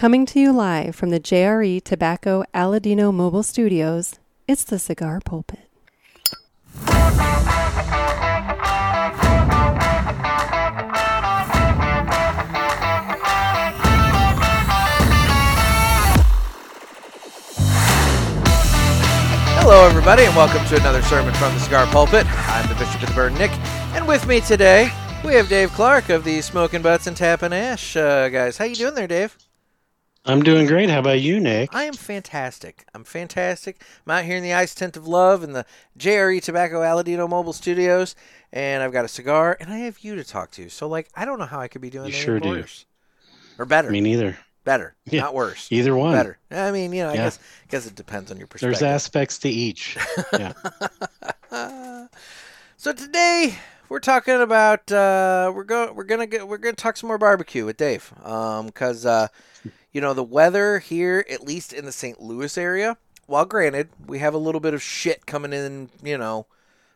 Coming to you live from the JRE Tobacco Aladino Mobile Studios, it's the Cigar Pulpit. Hello, everybody, and welcome to another sermon from the Cigar Pulpit. I'm the Bishop of the Burn, Nick, and with me today we have Dave Clark of the Smokin' Butts and Tappin' Ash uh, guys. How you doing there, Dave? I'm doing great. How about you, Nick? I am fantastic. I'm fantastic. I'm out here in the Ice Tent of Love in the JRE Tobacco Aladino Mobile Studios, and I've got a cigar, and I have you to talk to. So, like, I don't know how I could be doing You sure do. worse or better. Me neither. better, Yeah. not worse. Either one. Better. I mean, you know, I Yeah. guess guess it depends on your perspective. There's aspects to each. Yeah. So today we're talking about uh, we're going we're gonna get we're gonna talk some more barbecue with Dave because uh, you know the weather here at least in the St. Louis area. While granted we have a little bit of shit coming in, you know,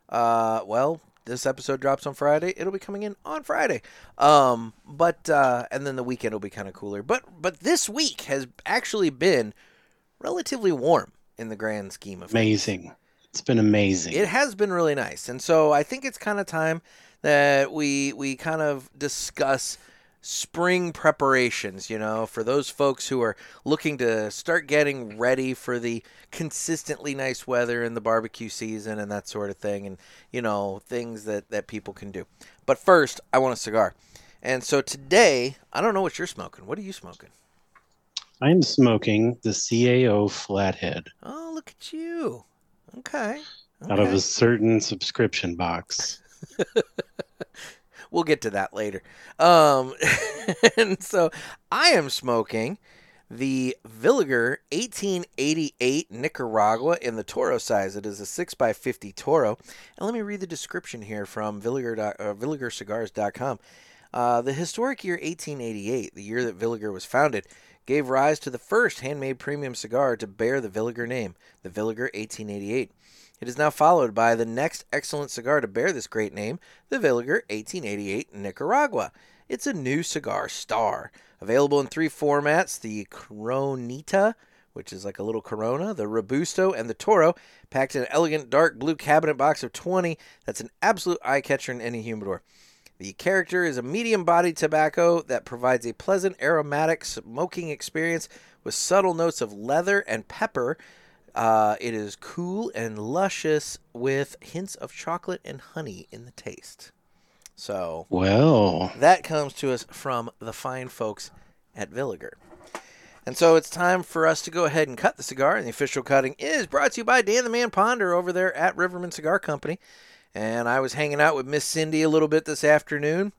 uh, well this episode drops on Friday. It'll be coming in on Friday, um, but uh, and then the weekend will be kind of cooler. But but this week has actually been relatively warm in the grand scheme of things. amazing. It's been amazing. It has been really nice, and so I think it's kind of time that we we kind of discuss spring preparations. You know, for those folks who are looking to start getting ready for the consistently nice weather and the barbecue season and that sort of thing, and you know things that that people can do. But first, I want a cigar, and so today I don't know what you're smoking. What are you smoking? I'm smoking the CAO Flathead Oh, look at you. Okay. out of a certain subscription box. we'll get to that later. Um, and so I am smoking the Villiger 1888 Nicaragua in the Toro size. It is a 6x50 Toro. And let me read the description here from Villiger, uh, VilligerCigars.com. Uh, the historic year 1888, the year that Villiger was founded, gave rise to the first handmade premium cigar to bear the Villiger name, the Villiger 1888. It is now followed by the next excellent cigar to bear this great name, the Villiger 1888 Nicaragua. It's a new cigar star. Available in three formats the Coronita, which is like a little Corona, the Robusto, and the Toro, packed in an elegant dark blue cabinet box of 20. That's an absolute eye catcher in any humidor. The character is a medium bodied tobacco that provides a pleasant aromatic smoking experience with subtle notes of leather and pepper. Uh, it is cool and luscious with hints of chocolate and honey in the taste. So Well, that comes to us from the fine folks at Villiger. And so it's time for us to go ahead and cut the cigar. And the official cutting is brought to you by Dan the Man Ponder over there at Rivermen Cigar Company. And I was hanging out with Miss Cindy a little bit this afternoon,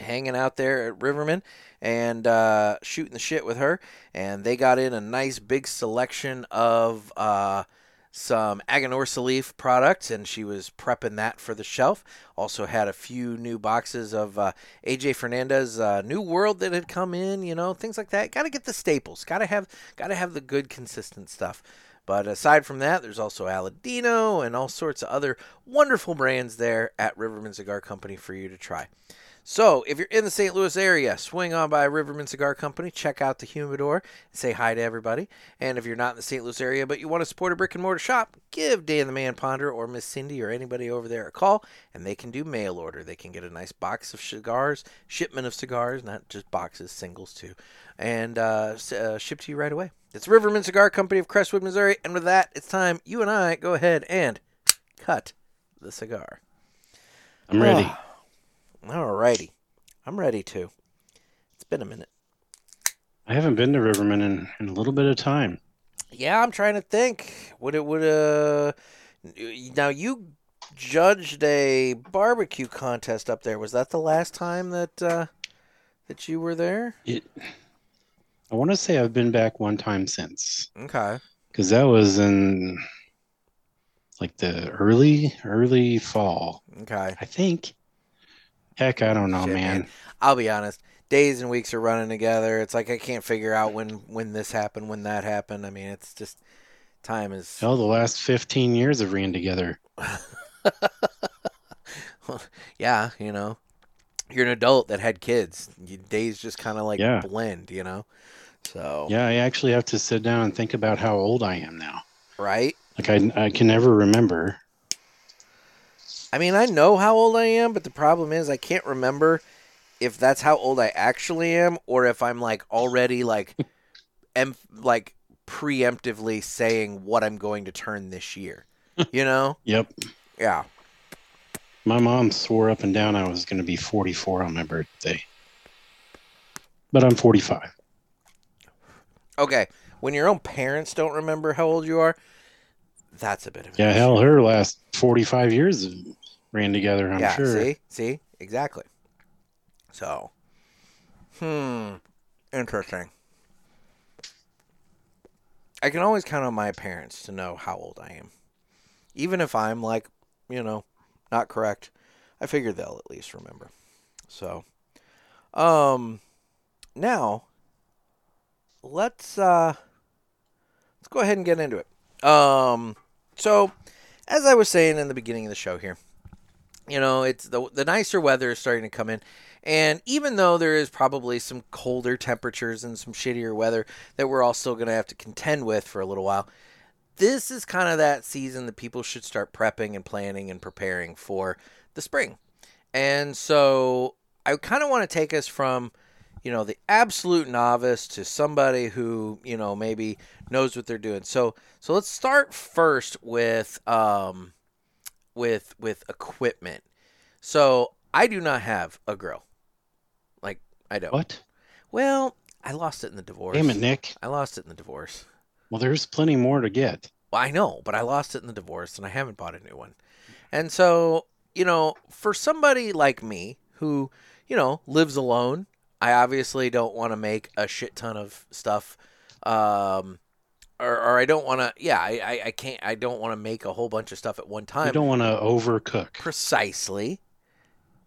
hanging out there at Rivermen and uh, shooting the shit with her. And they got in a nice big selection of uh, some Aganorsa leaf products, and she was prepping that for the shelf. Also had a few new boxes of uh, AJ Fernandez uh, New World that had come in, you know, things like that. Got to get the staples. Got to have got to have the good consistent stuff. But aside from that, there's also Aladino and all sorts of other wonderful brands there at Rivermen Cigar Company for you to try. So, if you're in the St. Louis area, swing on by Rivermen Cigar Company, check out the humidor, say hi to everybody. And if you're not in the St. Louis area but you want to support a brick and mortar shop, give Dan the Man Ponder or Miss Cindy or anybody over there a call, and they can do mail order. They can get a nice box of cigars, shipment of cigars, not just boxes, singles too, and uh, uh, shipped to you right away. It's Rivermen Cigar Company of Crestwood, Missouri. And with that, it's time you and I go ahead and cut the cigar. I'm ready. Alrighty. I'm ready to. It's been a minute. I haven't been to Rivermen in, in a little bit of time. Yeah, I'm trying to think. Would it would uh now you judged a barbecue contest up there. Was that the last time that uh that you were there? It, I want to say I've been back one time since Okay. because that was in like the early, early fall, Okay. I think. Heck, I don't know, Shit, man. I'll be honest. Days and weeks are running together. It's like I can't figure out when when this happened, when that happened. I mean, it's just time is Hell, the last 15 years have ran together. yeah, you know, you're an adult that had kids. You, days just kind of like Yeah. blend, you know. So Yeah, I actually have to sit down and think about how old I am now. right. Like I, I can never remember. I mean, I know how old I am, but the problem is I can't remember if that's how old I actually am or if I'm like already like em- like preemptively saying what I'm going to turn this year. You know? Yep. Yeah. My mom swore up and down I was going to be 44 on my birthday. But I'm 45. Okay. When your own parents don't remember how old you are, that's a bit of Yeah, issue. hell, her last 45 years ran together, I'm yeah, sure. see? See? Exactly. So, hmm, interesting. I can always count on my parents to know how old I am. Even if I'm like, you know, not correct, I figure they'll at least remember. So, um now let's uh let's go ahead and get into it. Um so as I was saying in the beginning of the show here, you know, it's the the nicer weather is starting to come in. And even though there is probably some colder temperatures and some shittier weather that we're all still going to have to contend with for a little while, this is kind of that season that people should start prepping and planning and preparing for the spring. And so I kind of want to take us from, you know, the absolute novice to somebody who, you know, maybe knows what they're doing. So so let's start first with um with with equipment. So I do not have a grill. Like I don't. What? Well, I lost it in the divorce. Damn it, Nick. I lost it in the divorce. Well, there's plenty more to get. Well, I know, but I lost it in the divorce and I haven't bought a new one. And so, you know, for somebody like me who, you know, lives alone, I obviously don't want to make a shit ton of stuff. Um, or, or I don't want to, yeah, I, I, I can't, I don't want to make a whole bunch of stuff at one time. You don't want to overcook. Precisely.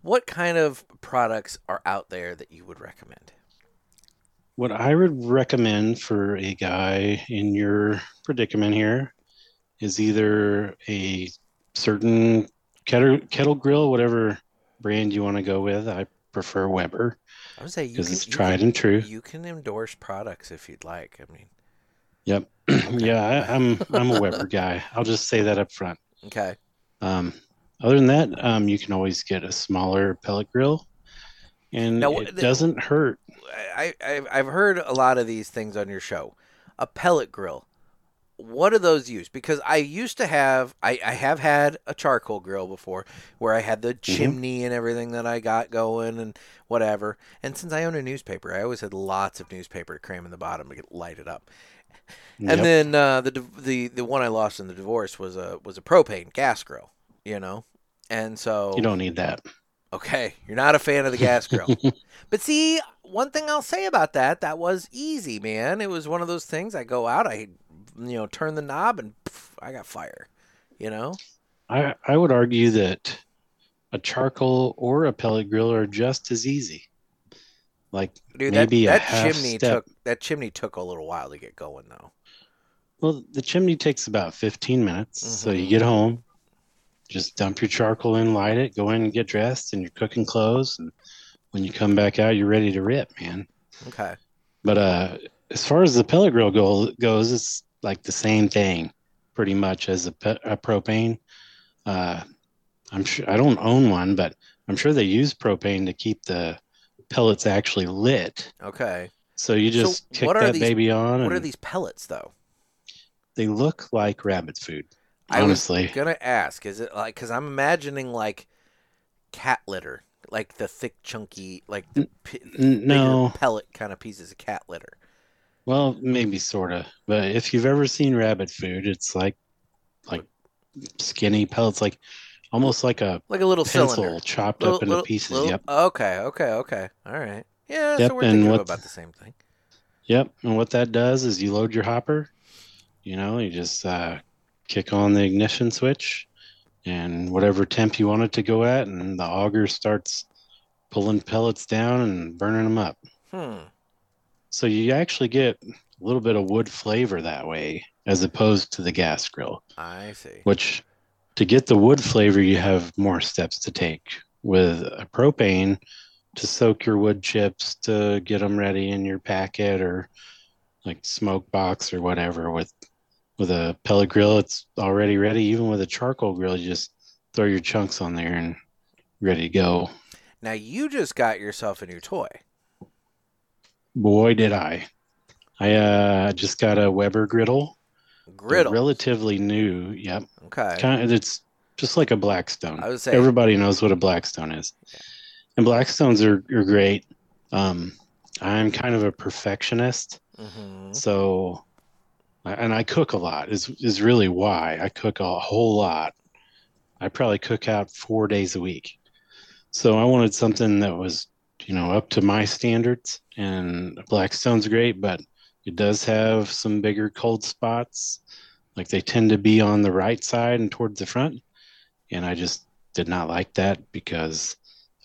What kind of products are out there that you would recommend? What I would recommend for a guy in your predicament here is either a certain kettle, kettle grill, whatever brand you want to go with. I prefer Weber I would say because it's tried can- and true. You can endorse products if you'd like. I mean, Yep. yeah, I, I'm I'm a Weber guy. I'll just say that up front. okay. Um, other than that, um, you can always get a smaller pellet grill, and Now, it the- doesn't hurt. I, I I've heard a lot of these things on your show. A pellet grill. What do those use? Because I used to have I, I have had a charcoal grill before where I had the chimney and everything that I got going and whatever. And since I own a newspaper, I always had lots of newspaper to cram in the bottom to get lighted up. And then uh, the the the one I lost in the divorce was a was a propane gas grill, you know. And so you don't need that. Okay, you're not a fan of the gas grill. but see, one thing I'll say about that, that was easy, man. It was one of those things I go out, I you know, turn the knob and I got fire. You know? I I would argue that a charcoal or a pellet grill are just as easy. Like Dude, maybe that, a that half chimney step. took that chimney took a little while to get going though. Well, the chimney takes about 15 minutes. So you Mhm. get home, just dump your charcoal in, light it, go in and get dressed, and you're cooking clothes. And when you come back out, you're ready to rip, man. Okay. But uh, as far as the pellet grill go, goes, it's like the same thing, pretty much as a, a propane. Uh, I'm sure I don't own one, but I'm sure they use propane to keep the pellets actually lit. Okay. So you So just kick what are that these- baby on, What are these pellets though? they look like rabbit food. Honestly, I was gonna ask, is it like because I'm imagining like cat litter, like the thick, chunky, like the bigger no. pellet kind of pieces of cat litter. Well, maybe sort of. But if you've ever seen rabbit food, it's like like skinny pellets, like almost like a like a little pencil cylinder. chopped Little- up into little- pieces. little- Yep. Okay, okay, okay. All right. Yeah, Yep, so we're and thinking what- about the same thing. Yep. And what that does is you load your hopper, you know, you just uh, kick on the ignition switch and whatever temp you want it to go at, and the auger starts pulling pellets down and burning them up. Hmm. So you actually get a little bit of wood flavor that way, as opposed to the gas grill, I see. which to get the wood flavor, you have more steps to take. With a propane, to soak your wood chips to get them ready in your packet or like smoke box or whatever with with a pellet grill it's already ready even with a charcoal grill you just throw your chunks on there and ready to go Now you just got yourself a new toy. Boy did i i uh just got a weber griddle Griddle. relatively new yep Okay. kind of it's just like a blackstone I would say everybody knows what a blackstone is and blackstones are, are great um i'm kind of a perfectionist Mhm. So, and I cook a lot. Is is really why I cook a whole lot. I probably cook out four days a week. So I wanted something that was, you know, up to my standards. And Blackstone's great, but it does have some bigger cold spots. Like they tend to be on the right side and towards the front. And I just did not like that because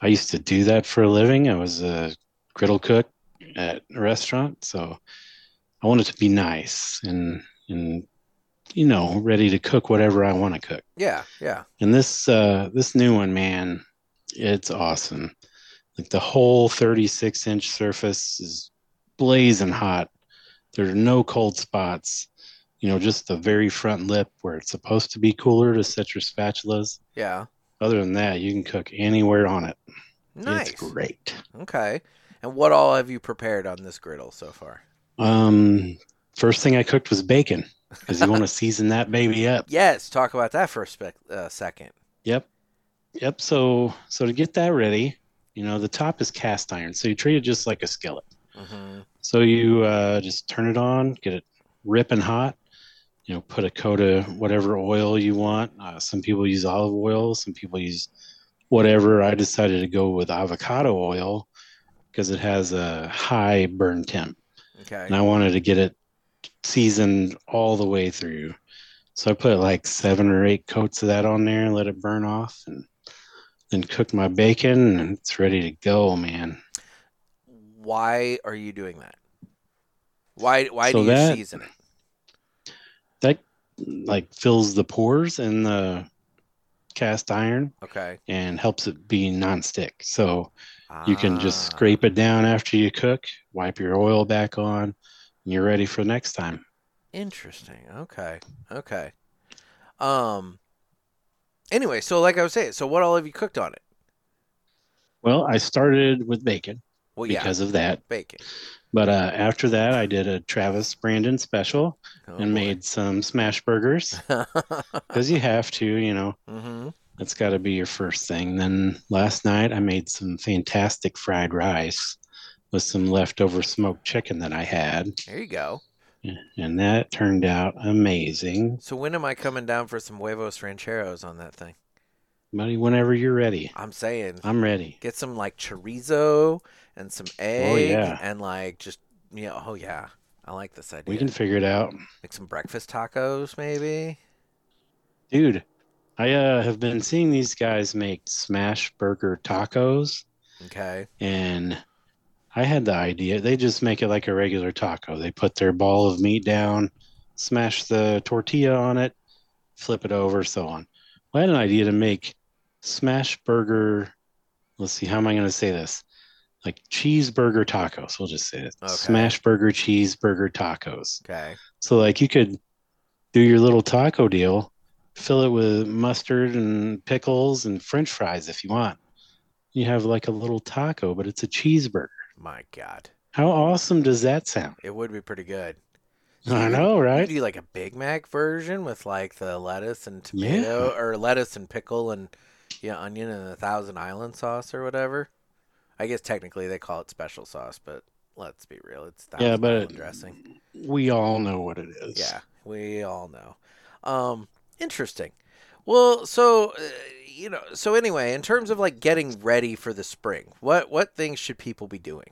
I used to do that for a living. I was a griddle cook at a restaurant. So I wanted to be nice and and you know ready to cook whatever I want to cook. Yeah, yeah. And this uh, this new one, man, it's awesome. Like the whole 36 inch surface is blazing hot. There are no cold spots. You know, just the very front lip where it's supposed to be cooler to set your spatulas. Yeah. Other than that, you can cook anywhere on it. Nice. It's great. Okay. And what all have you prepared on this griddle so far? Um, first thing I cooked was bacon because you want to season that baby up. Yes, talk about that for a spec- uh, second. Yep. Yep. So so to get that ready, you know, the top is cast iron. So you treat it just like a skillet. hmm So you uh, just turn it on, get it ripping hot. You know, put a coat of whatever oil you want. Uh, some people use olive oil. Some people use whatever. I decided to go with avocado oil because it has a high burn temp, Okay. and I wanted to get it seasoned all the way through. So I put like seven or eight coats of that on there and let it burn off, and then cook my bacon, and it's ready to go, man. Why are you doing that? Why why So do you that- season it? That like fills the pores in the cast iron Okay. and helps it be nonstick. So you can just Ah, scrape it down after you cook, wipe your oil back on, and you're ready for next time. Interesting. Okay. Okay. Um. Anyway, so like I was saying, so what all have you cooked on it? Well, I started with bacon Well, yeah, because of that, bacon. but uh, after that, I did a Travis Brandon special Oh, and made some smash burgers because you have to, you know. hmm That's got to be your first thing. Then last night I made some fantastic fried rice with some leftover smoked chicken that I had, There you go. And that turned out amazing. So when am I coming down for some huevos rancheros on that thing? Buddy, whenever you're ready, I'm saying I'm ready. get some like chorizo and some egg Oh, yeah. and like just you know, oh yeah. I like this idea. We can figure it out. Make some breakfast tacos maybe. Dude, I uh, have been seeing these guys make smash burger tacos, Okay. and I had the idea. They just make it like a regular taco. They put their ball of meat down, smash the tortilla on it, flip it over, so on. I had an idea to make smash burger. Let's see, how am I going to say this? Like cheeseburger tacos. We'll just say it. Okay. Smash burger, cheeseburger tacos. Okay. So like you could do your little taco deal, fill it with mustard and pickles and french fries if you want. You have like a little taco, but it's a cheeseburger. My God. How awesome does that sound? It would be pretty good. I know, right? do like a Big Mac version with like the lettuce and tomato or lettuce and pickle and yeah, onion and a thousand island sauce or whatever. I guess technically they call it special sauce, but let's be real, it's thousand Yeah, but island dressing. We all know what it is. Yeah, we all know. Um, interesting. Well, so uh, you know, so anyway, in terms of like getting ready for the spring, what what things should people be doing?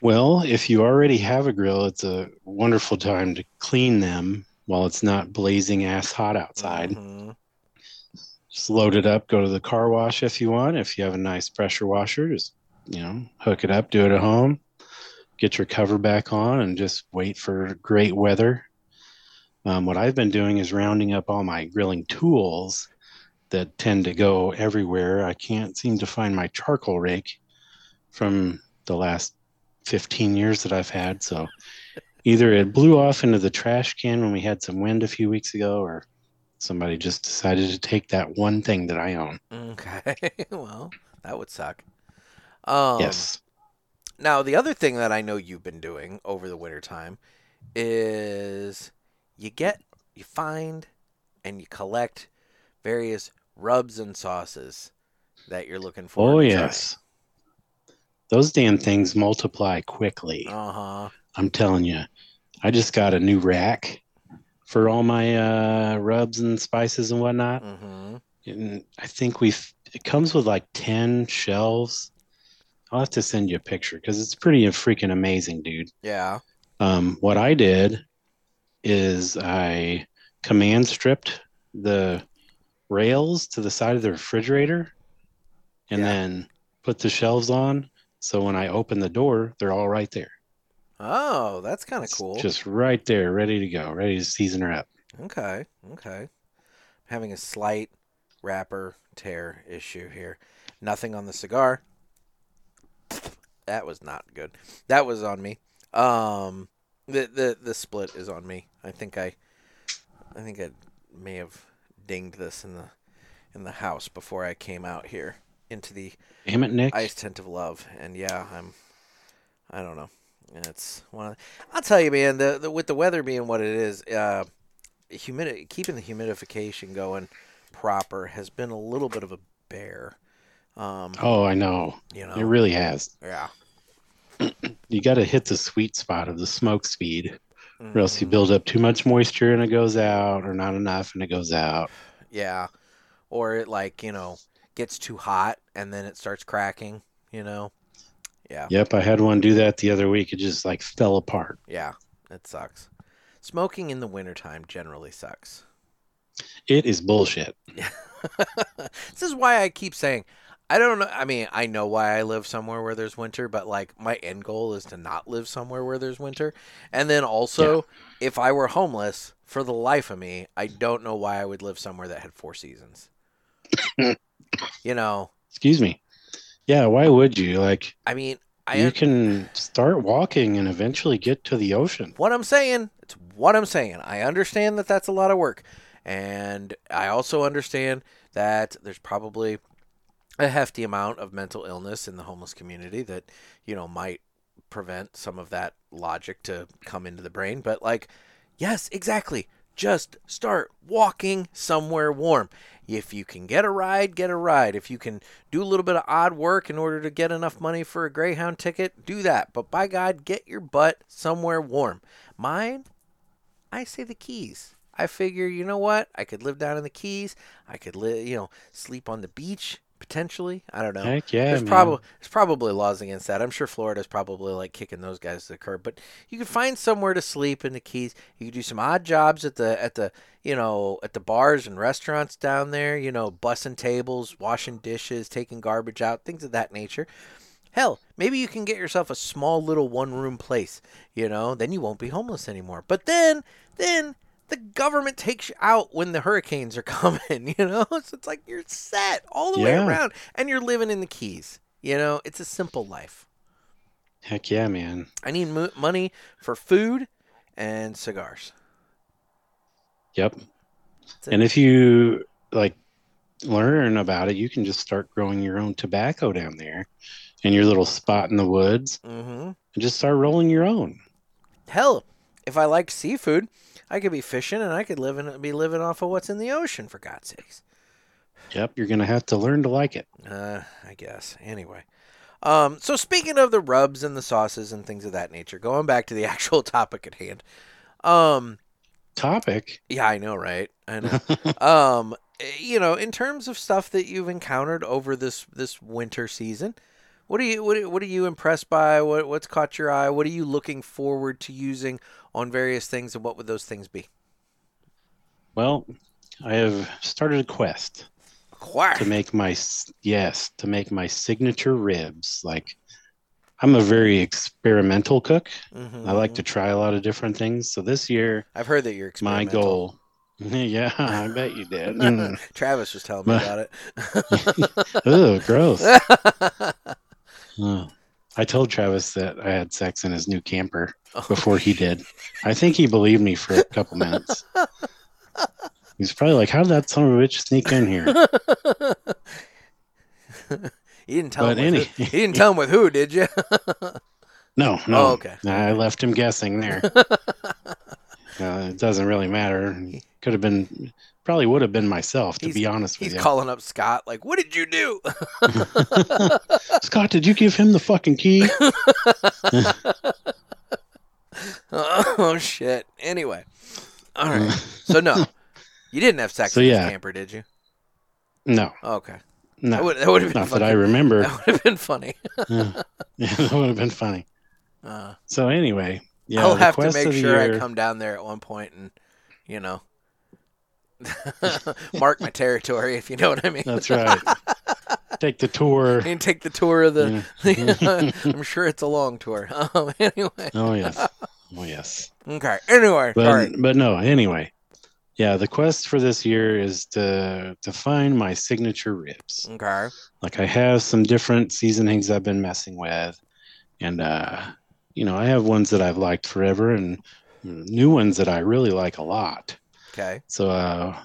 Well, if you already have a grill, it's a wonderful time to clean them while it's not blazing ass hot outside. Mhm. Just load it up, go to the car wash if you want. If you have a nice pressure washer, just you know, hook it up, do it at home. Get your cover back on and just wait for great weather. Um, what I've been doing is rounding up all my grilling tools that tend to go everywhere. I can't seem to find my charcoal rake from the last 15 years that I've had. So either it blew off into the trash can when we had some wind a few weeks ago, or somebody just decided to take that one thing that I own. Okay. well, that would suck. Um, yes. Now, the other thing that I know you've been doing over the wintertime is you get, you find, and you collect various rubs and sauces that you're looking for. Oh, yes. Those damn things multiply quickly. Uh huh. I'm telling you. I just got a new rack for all my uh, rubs and spices and whatnot. Mm-hmm. And I think we've, it comes with like 10 shelves. I'll have to send you a picture because it's pretty freaking amazing, dude. Yeah. Um, what I did is I command stripped the rails to the side of the refrigerator and Yeah. then put the shelves on. So when I open the door, they're all right there. Oh, that's kind of cool. Just right there, ready to go, ready to season her up. Okay. Okay. I'm Having a slight wrapper tear issue here. Nothing on the cigar. That was not good. That was on me. Um, the the the split is on me. I think I, I think I may have dinged this in the in the house before I came out here into the Damn it, Nick. ice tent of love. And yeah, I'm. I don't know. And it's one. Of, I'll tell you, man. The, the with the weather being what it is, uh, humidity keeping the humidification going proper has been a little bit of a bear. Um, oh, I know. you know. It really has. yeah. You got to hit the sweet spot of the smoke speed, or else you Mhm. build up too much moisture and it goes out, or not enough and it goes out. Yeah. Or it like you know gets too hot and then it starts cracking. You know. Yeah. Yep, I had one do that the other week. It just like fell apart. Yeah. It sucks. Smoking in the wintertime generally sucks. It is bullshit. this is why I keep saying I don't know. I mean, I know why I live somewhere where there's winter, but like my end goal is to not live somewhere where there's winter. And then also, if I were homeless, for the life of me, I don't know why I would live somewhere that had four seasons. you know, Excuse me. Yeah, why would you? Like, I mean, I you can start walking and eventually get to the ocean. what I'm saying. It's what I'm saying. I understand that that's a lot of work, and I also understand that there's probably a hefty amount of mental illness in the homeless community that you know might prevent some of that logic to come into the brain. But like, yes, exactly. Just start walking somewhere warm. If you can get a ride, get a ride. If you can do a little bit of odd work in order to get enough money for a Greyhound ticket, do that. But by God, get your butt somewhere warm. Mine, I say the Keys. I figure, you know what? I could live down in the Keys. I could live, you know, sleep on the beach potentially. I don't know. Heck yeah, there's probably there's probably laws against that. I'm sure Florida's probably like kicking those guys to the curb. But you can find somewhere to sleep in the Keys. You can do some odd jobs at the at the you know at the bars and restaurants down there. You know, bussing tables, washing dishes, taking garbage out, things of that nature. Hell, maybe you can get yourself a small little one room place, you know, then you won't be homeless anymore. But then, then the government takes you out when the hurricanes are coming, you know? So it's like you're set all the way around and you're living in the Keys. You know, it's a simple life. Heck yeah, man. I need mo- money for food and cigars. Yep. And if you like learn about it, you can just start growing your own tobacco down there in your little spot in the woods Mm-hmm. and just start rolling your own. Hell, if I like seafood, I could be fishing and I could live in, be living off of what's in the ocean, for God's sakes. Yep, you're gonna have to learn to like it. Uh, I guess. Anyway. Um, so speaking of the rubs and the sauces and things of that nature, going back to the actual topic at hand. Um, Topic. yeah, I know, right? I know. um, eh, you know, in terms of stuff that you've encountered over this this winter season, what are you what are, what are you impressed by? What what's caught your eye? What are you looking forward to using on various things, and what would those things be? Well, I have started a quest Quack. to make my yes to make my signature ribs. Like I'm a very experimental cook. Mhm. I like to try a lot of different things. So this year, I've heard that you're my goal. Yeah, I bet you did. Mm. Travis was telling me about it. Ugh, gross. Oh. I told Travis that I had sex in his new camper Oh, before he did. I think he believed me for a couple minutes. He's probably like, "How did that son of a bitch sneak in here?" you didn't tell But him. With any- who, you didn't tell him with who, did you? No, no. Oh, okay. I left him guessing there. Uh, it doesn't really matter. Could have been, probably would have been myself, to He's- be honest with He's you. He's calling up Scott, like, "What did you do?" Scott, did you give him the fucking key? oh shit. Anyway, all right. So no, you didn't have sex So, his yeah. camper, did you? No, Okay. That no, would that would have been not that. I remember. That would have been funny. yeah, that would have been funny. Uh, So anyway, yeah, I'll have to make sure I come down there at one point and, you know, mark my territory, if you know what I mean. That's right. Take the tour. and take the tour of the. Yeah. I'm sure it's a long tour. Um, anyway, Oh yes, oh yes. okay. Anyway, But but no. Anyway, yeah. The quest for this year is to to find my signature ribs. Okay. Like I have some different seasonings I've been messing with, and uh, you know I have ones that I've liked forever, and new ones that I really like a lot. Okay. So uh,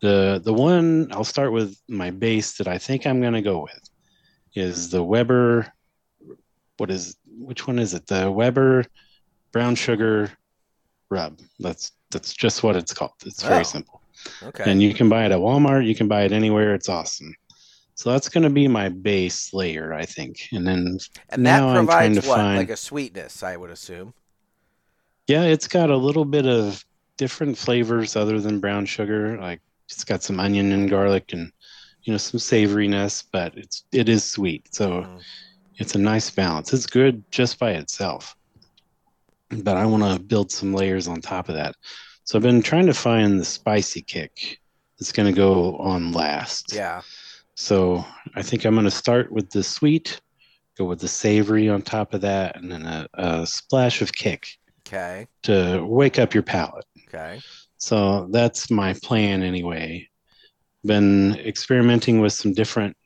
the the one I'll start with my base that I think I'm gonna go with is the Weber. What is which one is it? The Weber brown sugar rub. That's that's just what it's called. It's very Oh. simple, Okay. and you can buy it at Walmart. You can buy it anywhere. It's awesome. So that's gonna be my base layer, I think, and then and that now I'm trying to what, find- like a sweetness, I would assume. Yeah, it's got a little bit of different flavors other than brown sugar. Like it's got some onion and garlic and you know some savoriness, but it's it is sweet. So Mhm. it's a nice balance. It's good just by itself. But I want to build some layers on top of that. So I've been trying to find the spicy kick that's going to go on last. Yeah. So I think I'm going to start with the sweet, go with the savory on top of that, and then a, a splash of kick Okay. to wake up your palate. Okay. So that's my plan anyway. Been experimenting with some different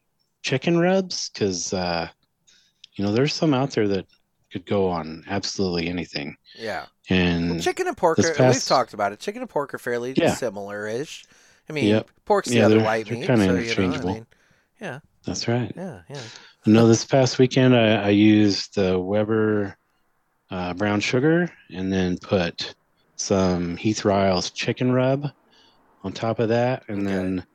chicken rubs because, uh, you know, there's some out there that could go on absolutely anything. Yeah. And Well, chicken and pork, are, we've talked about it. Chicken and pork are fairly Yeah. similar-ish. I mean, Yep. pork's the Yeah, other white meat, kinda so, you know, I interchangeable. mean, yeah, that's right. yeah, yeah. I know this past weekend I, I used the Weber uh, brown sugar and then put some Heath Riles chicken rub on top of that. And Okay. then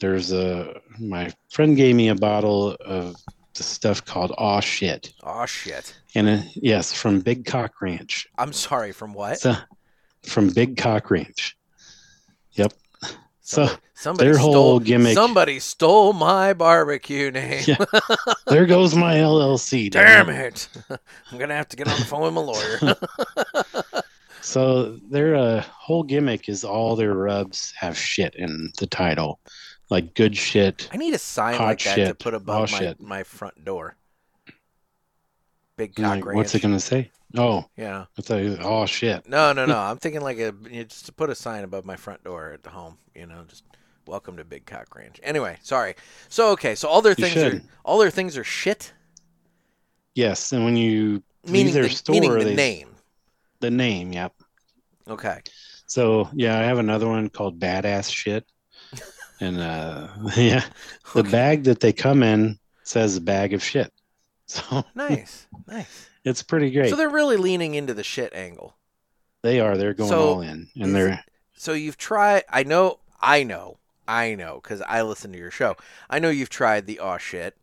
there's a, my friend gave me a bottle of the stuff called Aw Shit. Oh shit! And uh, yes, from Big Cock Ranch. I'm sorry. From what? So, from Big Cock Ranch. Yep. So Somebody, their stole, whole gimmick. Somebody stole my barbecue name. Yeah. there goes my LLC. Damn it! I'm gonna have to get on the phone with my lawyer. So their uh, whole gimmick is all their rubs have shit in the title, like good shit. I need a sign like that to put above my, shit. my front door. Big cock like, ranch. what's it gonna say? Oh, Yeah. I thought, you- oh shit. No, no, no. I'm thinking like a you just to put a sign above my front door at the home. You know, just welcome to Big Cock Ranch. Anyway, sorry. So okay, so all their You things are all their things are shit. Yes, and when you Meaning their the, store, meaning the they- name. the name, yep. Okay. So yeah, I have another one called Badass Shit, and uh, yeah, the Okay. bag that they come in says bag of shit. So Nice, nice. it's pretty great. So they're really leaning into the shit angle. they are. They're going So all in, and they're So you've tried. I know. I know. I know because I listen to your show. I know you've tried the aw shit.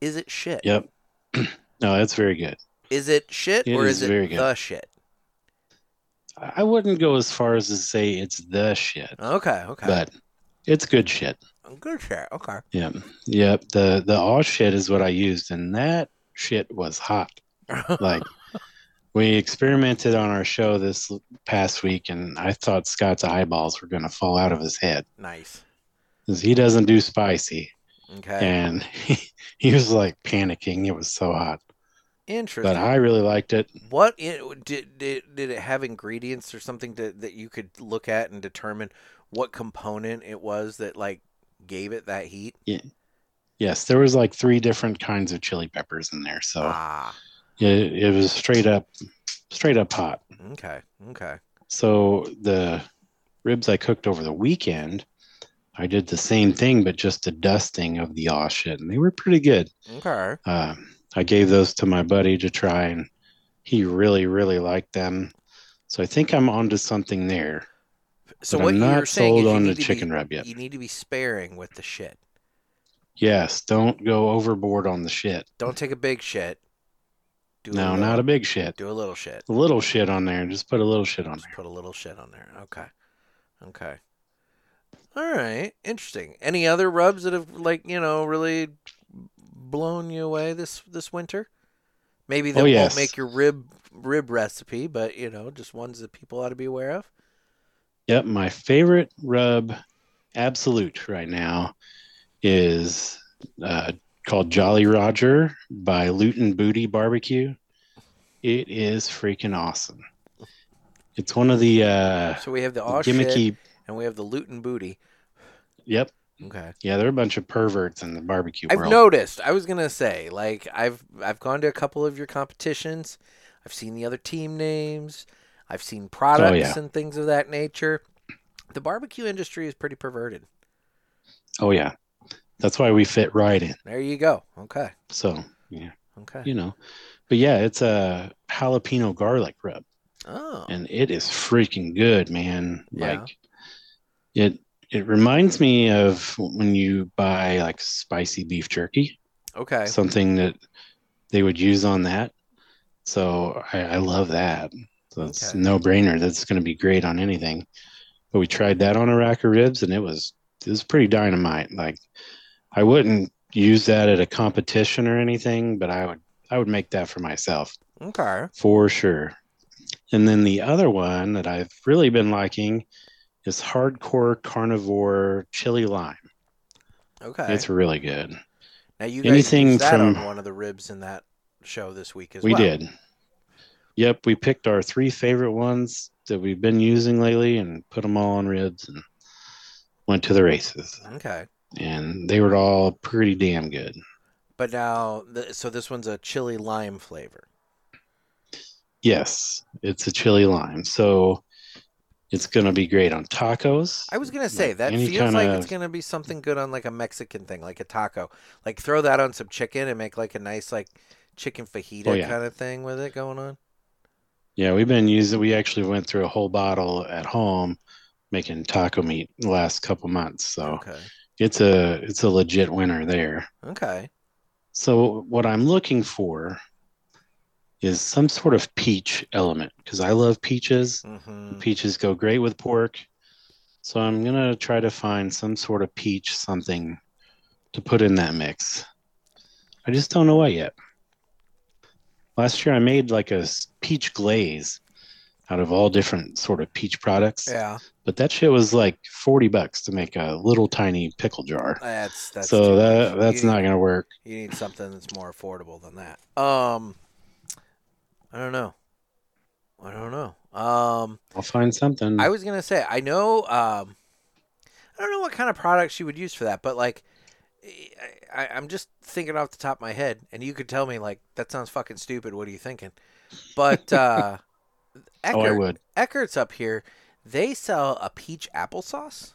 Is it shit? yep. no, it's very good. Is it shit It or is is it very good. the shit? I wouldn't go as far as to say it's the shit, Okay. Okay. but it's good shit. Good shit. Okay. Yep. Yep. The the all shit is what I used, and that shit was hot. Like we experimented on our show this past week, and I thought Scott's eyeballs were gonna fall out of his head nice. because he doesn't do spicy, Okay. and he, he was like panicking. It was so hot, Interesting. but I really liked it. What it, did did did it have ingredients or something to, that you could look at and determine what component it was that like gave it that heat? Yes, there was like three different kinds of chili peppers in there, so Ah, it, it was straight up, straight up hot. okay, okay. So the ribs I cooked over the weekend, I did the same thing, but just a dusting of the aw shit, and they were pretty good. Okay. Uh, I gave those to my buddy to try, and he really, really liked them. So I think I'm onto something there. So but what I'm you're not saying sold on the chicken be, rub yet. You need to be sparing with the shit. Yes, don't go overboard on the shit. Don't take a big shit. Do a No, little, not a big shit. do a little shit. A little shit on there. Just put a little shit on Just there. put a little shit on there. Okay. Okay. All right. Interesting. Any other rubs that have like, you know, really blown you away this this winter? Maybe that Oh, yes. won't make your rib rib recipe, but you know, just ones that people ought to be aware of. Yep, my favorite rub, absolute right now, is uh, called Jolly Roger by Loot N' Booty Barbecue. It is freaking awesome. It's one of the uh, So we have the gimmicky. and we have the Loot N' booty. Yep, Okay. yeah, they're a bunch of perverts in the barbecue I've world. noticed. I was gonna say, like, I've I've gone to a couple of your competitions. I've seen the other team names. I've seen products Oh, yeah. and things of that nature. The barbecue industry is pretty perverted. oh yeah, that's why we fit right in. There you go. Okay. So yeah, Okay. you know, but yeah, it's a jalapeno garlic rub. Oh. and it is freaking good, man. Yeah. Like it it reminds me of when you buy like spicy beef jerky, Okay. something that they would use on that. So I, I love that. So it's Okay. no brainer. That's going to be great on anything. But we tried that on a rack of ribs, and it was it was pretty dynamite. Like I wouldn't use that at a competition or anything, but I would I would make that for myself Okay. for sure. And then the other one that I've really been liking is hardcore carnivore chili lime. Okay. It's really good. now you guys anything used that from- on one of the ribs in that show this week as we well. We did. Yep, we picked our three favorite ones that we've been using lately and put them all on ribs and went to the races. Okay. And they were all pretty damn good. But now, so this one's a chili lime flavor. Yes, it's a chili lime. So it's going to be great on tacos. I was gonna say that any feels like kinda- it's gonna be something good on like a Mexican thing, like a taco. Like throw that on some chicken and make like a nice like chicken fajita Oh, yeah. kind of thing with it going on. Yeah, we've been using. We actually went through a whole bottle at home making taco meat the last couple months. So Okay. It's a it's a legit winner there. Okay. So what I'm looking for is some sort of peach element because I love peaches. hmm Peaches go great with pork. So I'm gonna try to find some sort of peach something to put in that mix. I just don't know what yet. Last year I made like a peach glaze out of all different sort of peach products, Yeah. but that shit was like 40 bucks to make a little tiny pickle jar. That's that's so that that's you, not gonna work. You need something that's more affordable than that. Um, I don't know. I don't know. Um, I'll find something. I was gonna say I know. Um, I don't know what kind of products you would use for that, but like, I, I'm just thinking off the top of my head, and you could tell me like that sounds fucking stupid. What are you thinking? But uh, oh, I Eckert, would. Eckert's up here. They sell a peach applesauce,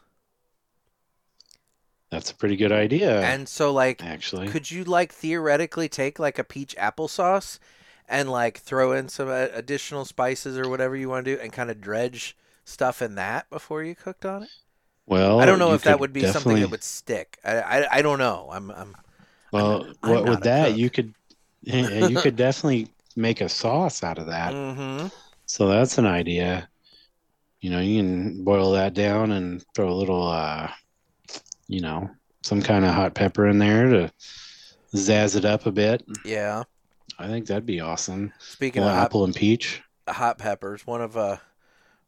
That's a pretty good idea. and so like, actually, could you like theoretically take like a peach applesauce and like throw in some uh, additional spices or whatever you want to do, and kind of dredge stuff in that before you cooked on it? well, I don't know if that would be something that would stick. I, I, I don't know. I'm, I'm Well, I'm what not with that cook. you could you could definitely make a sauce out of that. mm-hmm. So that's an idea. You know, you can boil that down and throw a little, uh, you know, some kind of hot pepper in there to zazz it up a bit. Yeah. I think that'd be awesome. Speaking of hot, apple and peach. hot peppers, one of uh,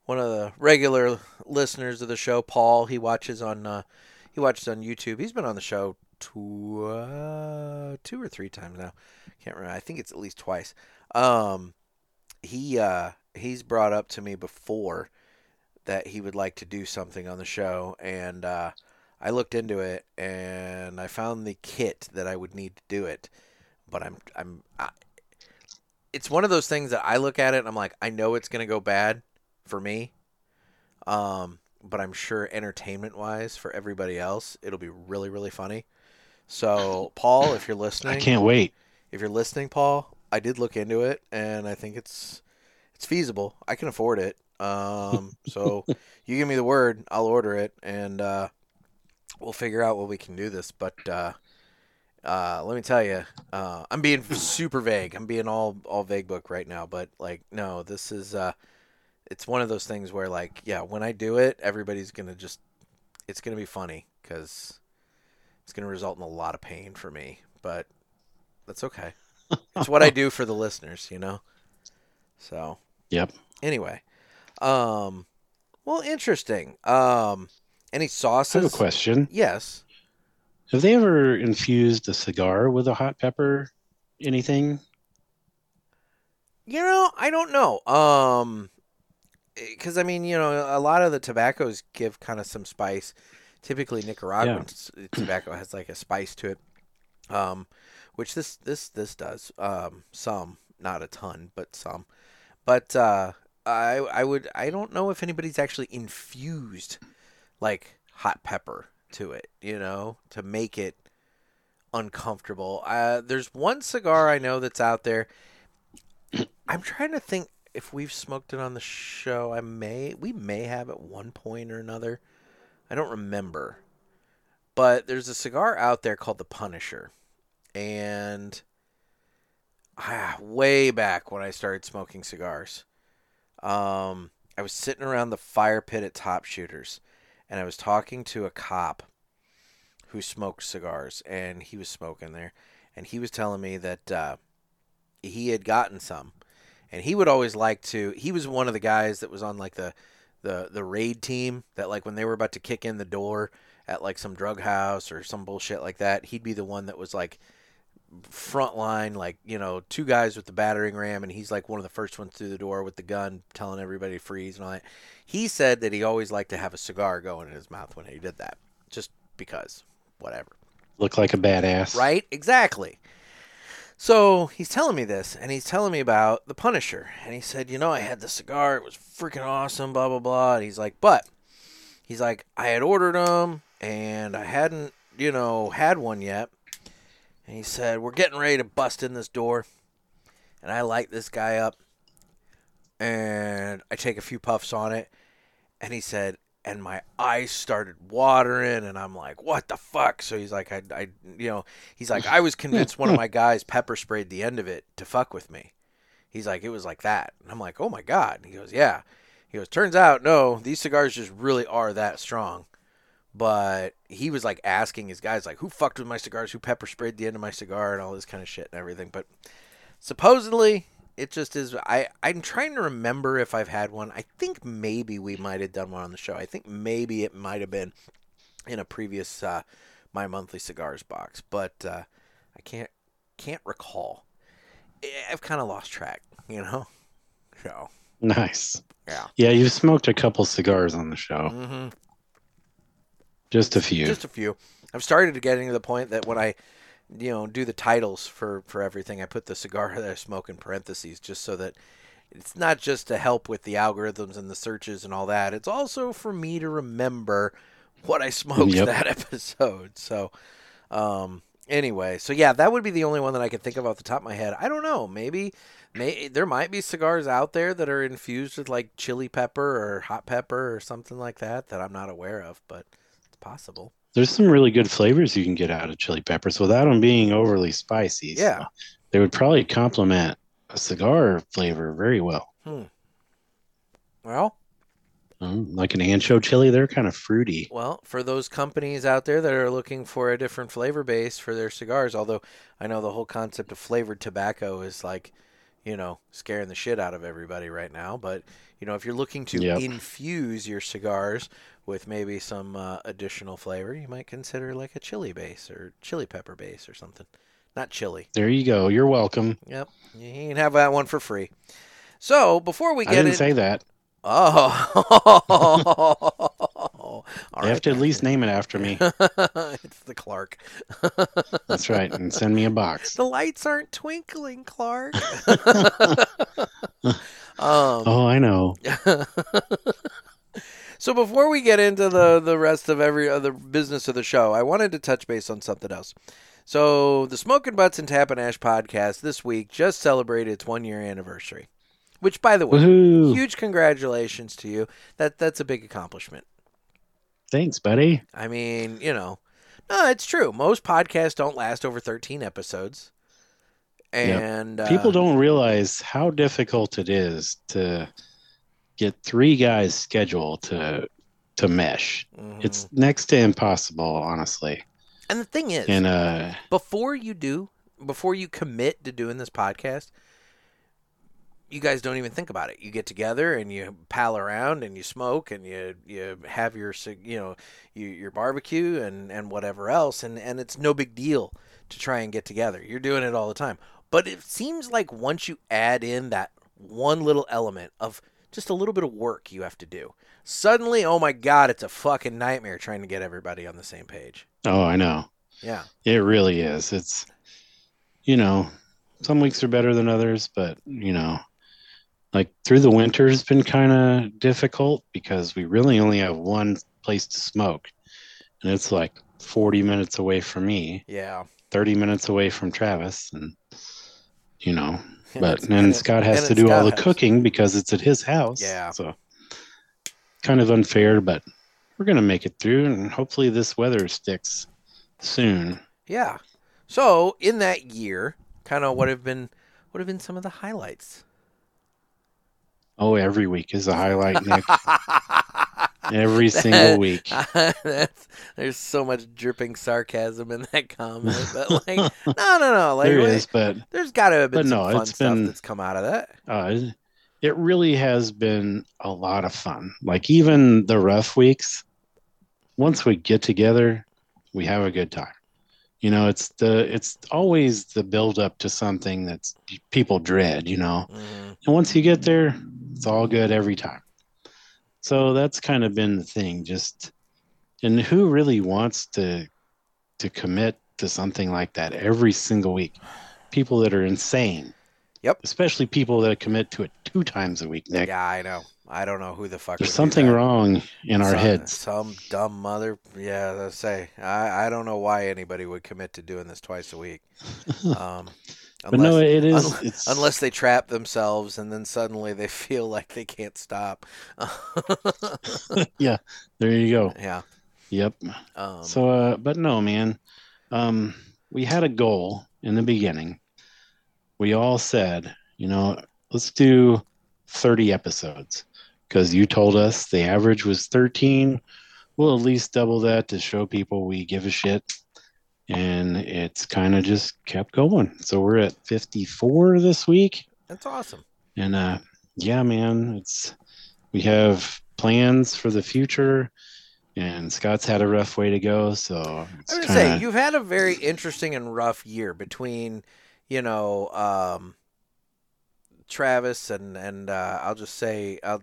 one of the regular listeners of the show, Paul, he watches on uh, he watches on YouTube. He's been on the show two uh, two or three times now. Can't remember. I think it's at least twice. Um, he uh, he's brought up to me before that he would like to do something on the show, and uh, I looked into it and I found the kit that I would need to do it. But I'm I'm I, it's one of those things that I look at it and I'm like, I know it's gonna go bad for me. Um, but I'm sure entertainment wise for everybody else, it'll be really, really funny. So, Paul, if you're listening, I can't wait. if you're listening, Paul, I did look into it and I think it's it's feasible. I can afford it. Um, so you give me the word, I'll order it and uh, we'll figure out what we can do this. But uh, uh, let me tell you, uh, I'm being super vague. I'm being all all vague book right now. But like, no, this is uh, it's one of those things where like, yeah, when I do it, everybody's gonna just it's gonna be funny because it's gonna result in a lot of pain for me. But that's okay. It's what I do for the listeners, you know. So Yep. anyway, um, well, interesting. Um, any I have a question. Yes. Have they ever infused a cigar with a hot pepper? Anything? You know, I don't know. Um, because I mean, you know, a lot of the tobaccos give kind of some spice. Typically, Nicaraguan s- tobacco has like a spice to it, um, which this this this does. Um, some, not a ton, but some. But uh, I I would I don't know if anybody's actually infused like hot pepper to it, you know, to make it uncomfortable. Uh, there's one cigar I know that's out there. I'm trying to think if we've smoked it on the show. I may we may have at one point or another. I don't remember. But there's a cigar out there called the Punisher. And ah, way back when I started smoking cigars, um, I was sitting around the fire pit at Top Shooters and I was talking to a cop who smoked cigars and he was smoking there and he was telling me that uh, he had gotten some. And he would always like to he was one of the guys that was on like the the the raid team that like when they were about to kick in the door at like some drug house or some bullshit like that he'd be the one that was like front line like you know two guys with the battering ram and he's like one of the first ones through the door with the gun telling everybody to freeze and all that he said that he always liked to have a cigar going in his mouth when he did that just because whatever Look like a badass. Right? Exactly. So he's telling me this, and he's telling me about the Punisher. And he said, You know, I had the cigar. It was freaking awesome, blah, blah, blah. And he's like, But, he's like, I had ordered them, and I hadn't, you know, had one yet. And he said, We're getting ready to bust in this door. And I light this guy up, and I take a few puffs on it. And he said, and my eyes started watering and i'm like what the fuck? So he's like i, I you know he's like i was convinced one of my guys pepper sprayed the end of it to fuck with me. He's like it was like that. And i'm like oh my god. And he goes yeah. He goes turns out no these cigars just really are that strong but he was like asking his guys like who fucked with my cigars? Who pepper sprayed the end of my cigar? and all this kind of shit and everything. But supposedly it just is i i'm trying to remember if i've had one. I think maybe we might have done one on the show. I think maybe it might have been in a previous uh my monthly cigars box but uh i can't can't recall. I- i've kind of lost track you know? So Nice. yeah. Yeah, you've smoked a couple cigars on the show. hmm Just a few. just a few. I've started to getting to the point that when i you know do the titles for for everything i put the cigar that i smoke in parentheses just so that it's not just to help with the algorithms and the searches and all that. It's also for me to remember what i smoked Yep. that episode. So um anyway so yeah that would be the only one that i could think of off the top of my head. I don't know. Maybe may there might be cigars out there that are infused with like chili pepper or hot pepper or something like that that i'm not aware of but possible There's some really good flavors you can get out of chili peppers without them being overly spicy. so Yeah. they would probably complement a cigar flavor very well. Hmm. well Um, like an ancho chili, they're kind of fruity. Well, for those companies out there that are looking for a different flavor base for their cigars, although I know the whole concept of flavored tobacco is like, you know, scaring the shit out of everybody right now. But, you know, if you're looking to Yep. infuse your cigars with maybe some uh, additional flavor, you might consider like a chili base or chili pepper base or something. Not chili. There you go. You're welcome. Yep. You can have that one for free. So before we get I didn't in, say that. Oh, All They have to at least name it after me. it's the Clark. That's right, and send me a box. The lights aren't twinkling, Clark. um, Oh, I know. So before we get into the the rest of every other business of the show, I wanted to touch base on something else. So the Smokin' Butts and Tappin' Ash podcast this week just celebrated its one year anniversary. Which, by the way, Woohoo! huge congratulations to you. That that's a big accomplishment. Thanks, buddy. I mean, you know, no, it's true. Most podcasts don't last over 13 episodes. Yep. And uh, People don't realize how difficult it is to get three guys scheduled to to mesh. mhm. It's next to impossible, honestly. and the thing is, And uh, before you do, before you commit to doing this podcast, you guys don't even think about it. You get together and you pal around and you smoke and you you have your you know you, your barbecue and and whatever else and and it's no big deal to try and get together. You're doing it all the time. But it seems like once you add in that one little element of just a little bit of work you have to do, suddenly, oh my god, it's a fucking nightmare trying to get everybody on the same page. oh, I know. Yeah. It really is. It's you know, some weeks are better than others, but you know, like through the winter has been kind of difficult because we really only have one place to smoke. And it's like 40 minutes away from me, Yeah. 30 minutes away from Travis and you know, And but and, and Scott has and to do all Scott the has- cooking because it's at his house. Yeah. So kind of unfair, but we're gonna make it through and hopefully this weather sticks soon. Yeah. So in that year, kind of what have been what have been some of the highlights? Oh, every week is a highlight, Nick. every single week. That's, there's so much dripping sarcasm in that comment, but like, no, no, no. Like, there is, but there's got to have been some no, fun stuff been- that's come out of that. uh, it really has been a lot of fun. Like even the rough weeks, once we get together, we have a good time. You know, it's the it's always the build up to something that's people dread. You know, Mhm. and once you get there, it's all good every time. So that's kind of been the thing. Just and who really wants to to commit to something like that every single week? People that are insane. Yep. Especially people that commit to it two times a week, Nick. Yeah, I know. I don't know who the fuck. There's something wrong in our Some- heads. Some dumb mother. Yeah, let's say. I, I don't know why anybody would commit to doing this twice a week. Um, But no, it is. unless- unless they trap themselves and then suddenly they feel like they can't stop. Yeah, there you go. yeah. Yep. Um, so, uh, but no, man. Um, we had a goal in the beginning. We all said, you know, let's do 30 episodes because you told us the average was 13. We'll at least double that to show people we give a shit. And it's kind of just kept going. So we're at 54 this week. that's awesome. And uh yeah, man, it's we have plans for the future and Scott's had a rough way to go, so it's I would kinda, say you've had a very interesting and rough year between, you know, um, Travis and and uh, I'll just say I'll,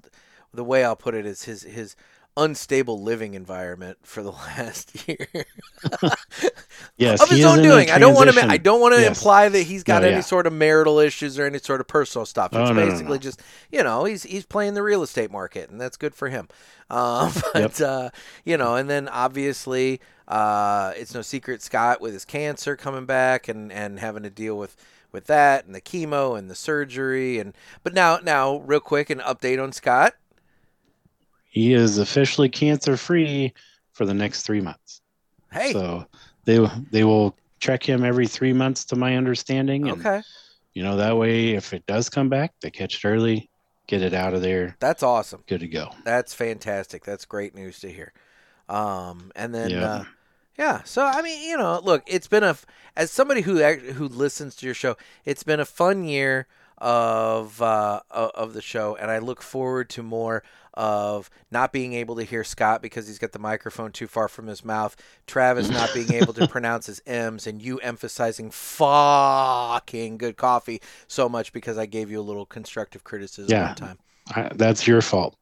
the way I'll put it is his his unstable living environment for the last year yes, of his own doing. I don't want to. I don't want to Yes. imply that he's got No, any yeah. sort of marital issues or any sort of personal stuff. It's Oh, no, basically no. just you know he's he's playing the real estate market, and that's good for him. Um, but uh, you know, and then obviously uh, it's no secret Scott with his cancer coming back and and having to deal with with that and the chemo and the surgery and but now now real quick an update on Scott. He is officially cancer free for the next three months. Hey, So they they will check him every three months, to my understanding. And, okay, You know that way, if it does come back, they catch it early, get it out of there, that's awesome. good to go. That's fantastic. That's great news to hear. Um, and then, Yeah. uh, yeah. So I mean, you know, look, it's been a as somebody who who listens to your show, it's been a fun year of uh, of the show, and I look forward to more of not being able to hear Scott because he's got the microphone too far from his mouth, Travis not being able to pronounce his M's, and you emphasizing fucking good coffee so much because I gave you a little constructive criticism Yeah. one time. I, that's your fault.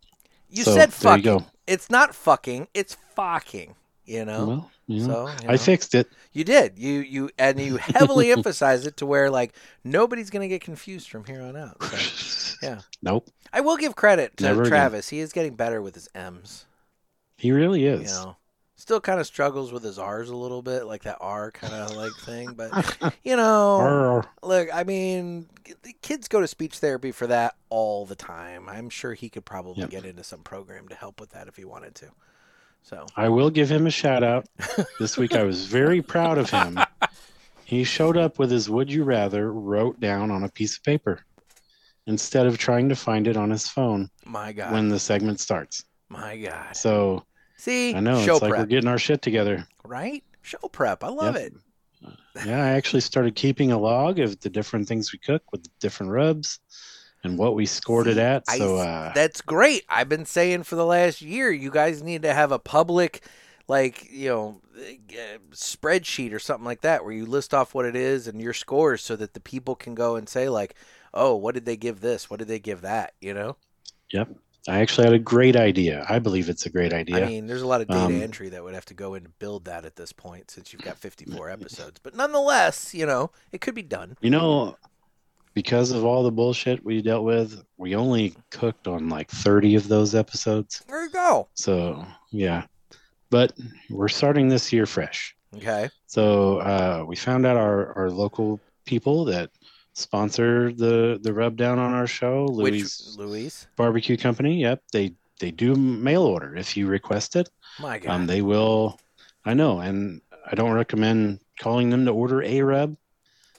You So, said you fucking. go. It's not fucking. It's fucking. You know. Well, know, so you I know. fixed it. You did. You you and you heavily emphasize it to where like nobody's gonna get confused from here on out. So, yeah. Nope. I will give credit to Never again. Travis. He is getting better with his M's. He really is You know. Still kind of struggles with his R's a little bit, like that R kind of like thing. But you know, look, I mean, the kids go to speech therapy for that all the time. I'm sure he could probably Yep. get into some program to help with that if he wanted to. So I will give him a shout out. This week I was very proud of him. He showed up with his would you rather wrote down on a piece of paper instead of trying to find it on his phone my God, when the segment starts. my God. So See, I know show it's like prep, we're getting our shit together. right? Show prep. I love Yep. it. Yeah, I actually started keeping a log of the different things we cook with different rubs and what we scored it See, at. I- So uh, That's great. I've been saying for the last year, you guys need to have a public, like you know, uh, spreadsheet or something like that, where you list off what it is and your scores, so that the people can go and say like, "Oh, what did they give this? What did they give that?" You know. yep, I actually had a great idea. I believe it's a great idea. I mean, there's a lot of data Um, entry that would have to go in to build that at this point, since you've got 54 episodes. But nonetheless, you know, it could be done. You know, because of all the bullshit we dealt with, we only cooked on like 30 of those episodes. There you go. So, yeah. But we're starting this year fresh. Okay. So, uh, we found out our, our local people that sponsor the, the rub down on our show, Louis Which Louise? Barbecue Company. Yep. They, they do mail order if you request it. My God. Um, they will. I know, and I don't recommend calling them to order a rub.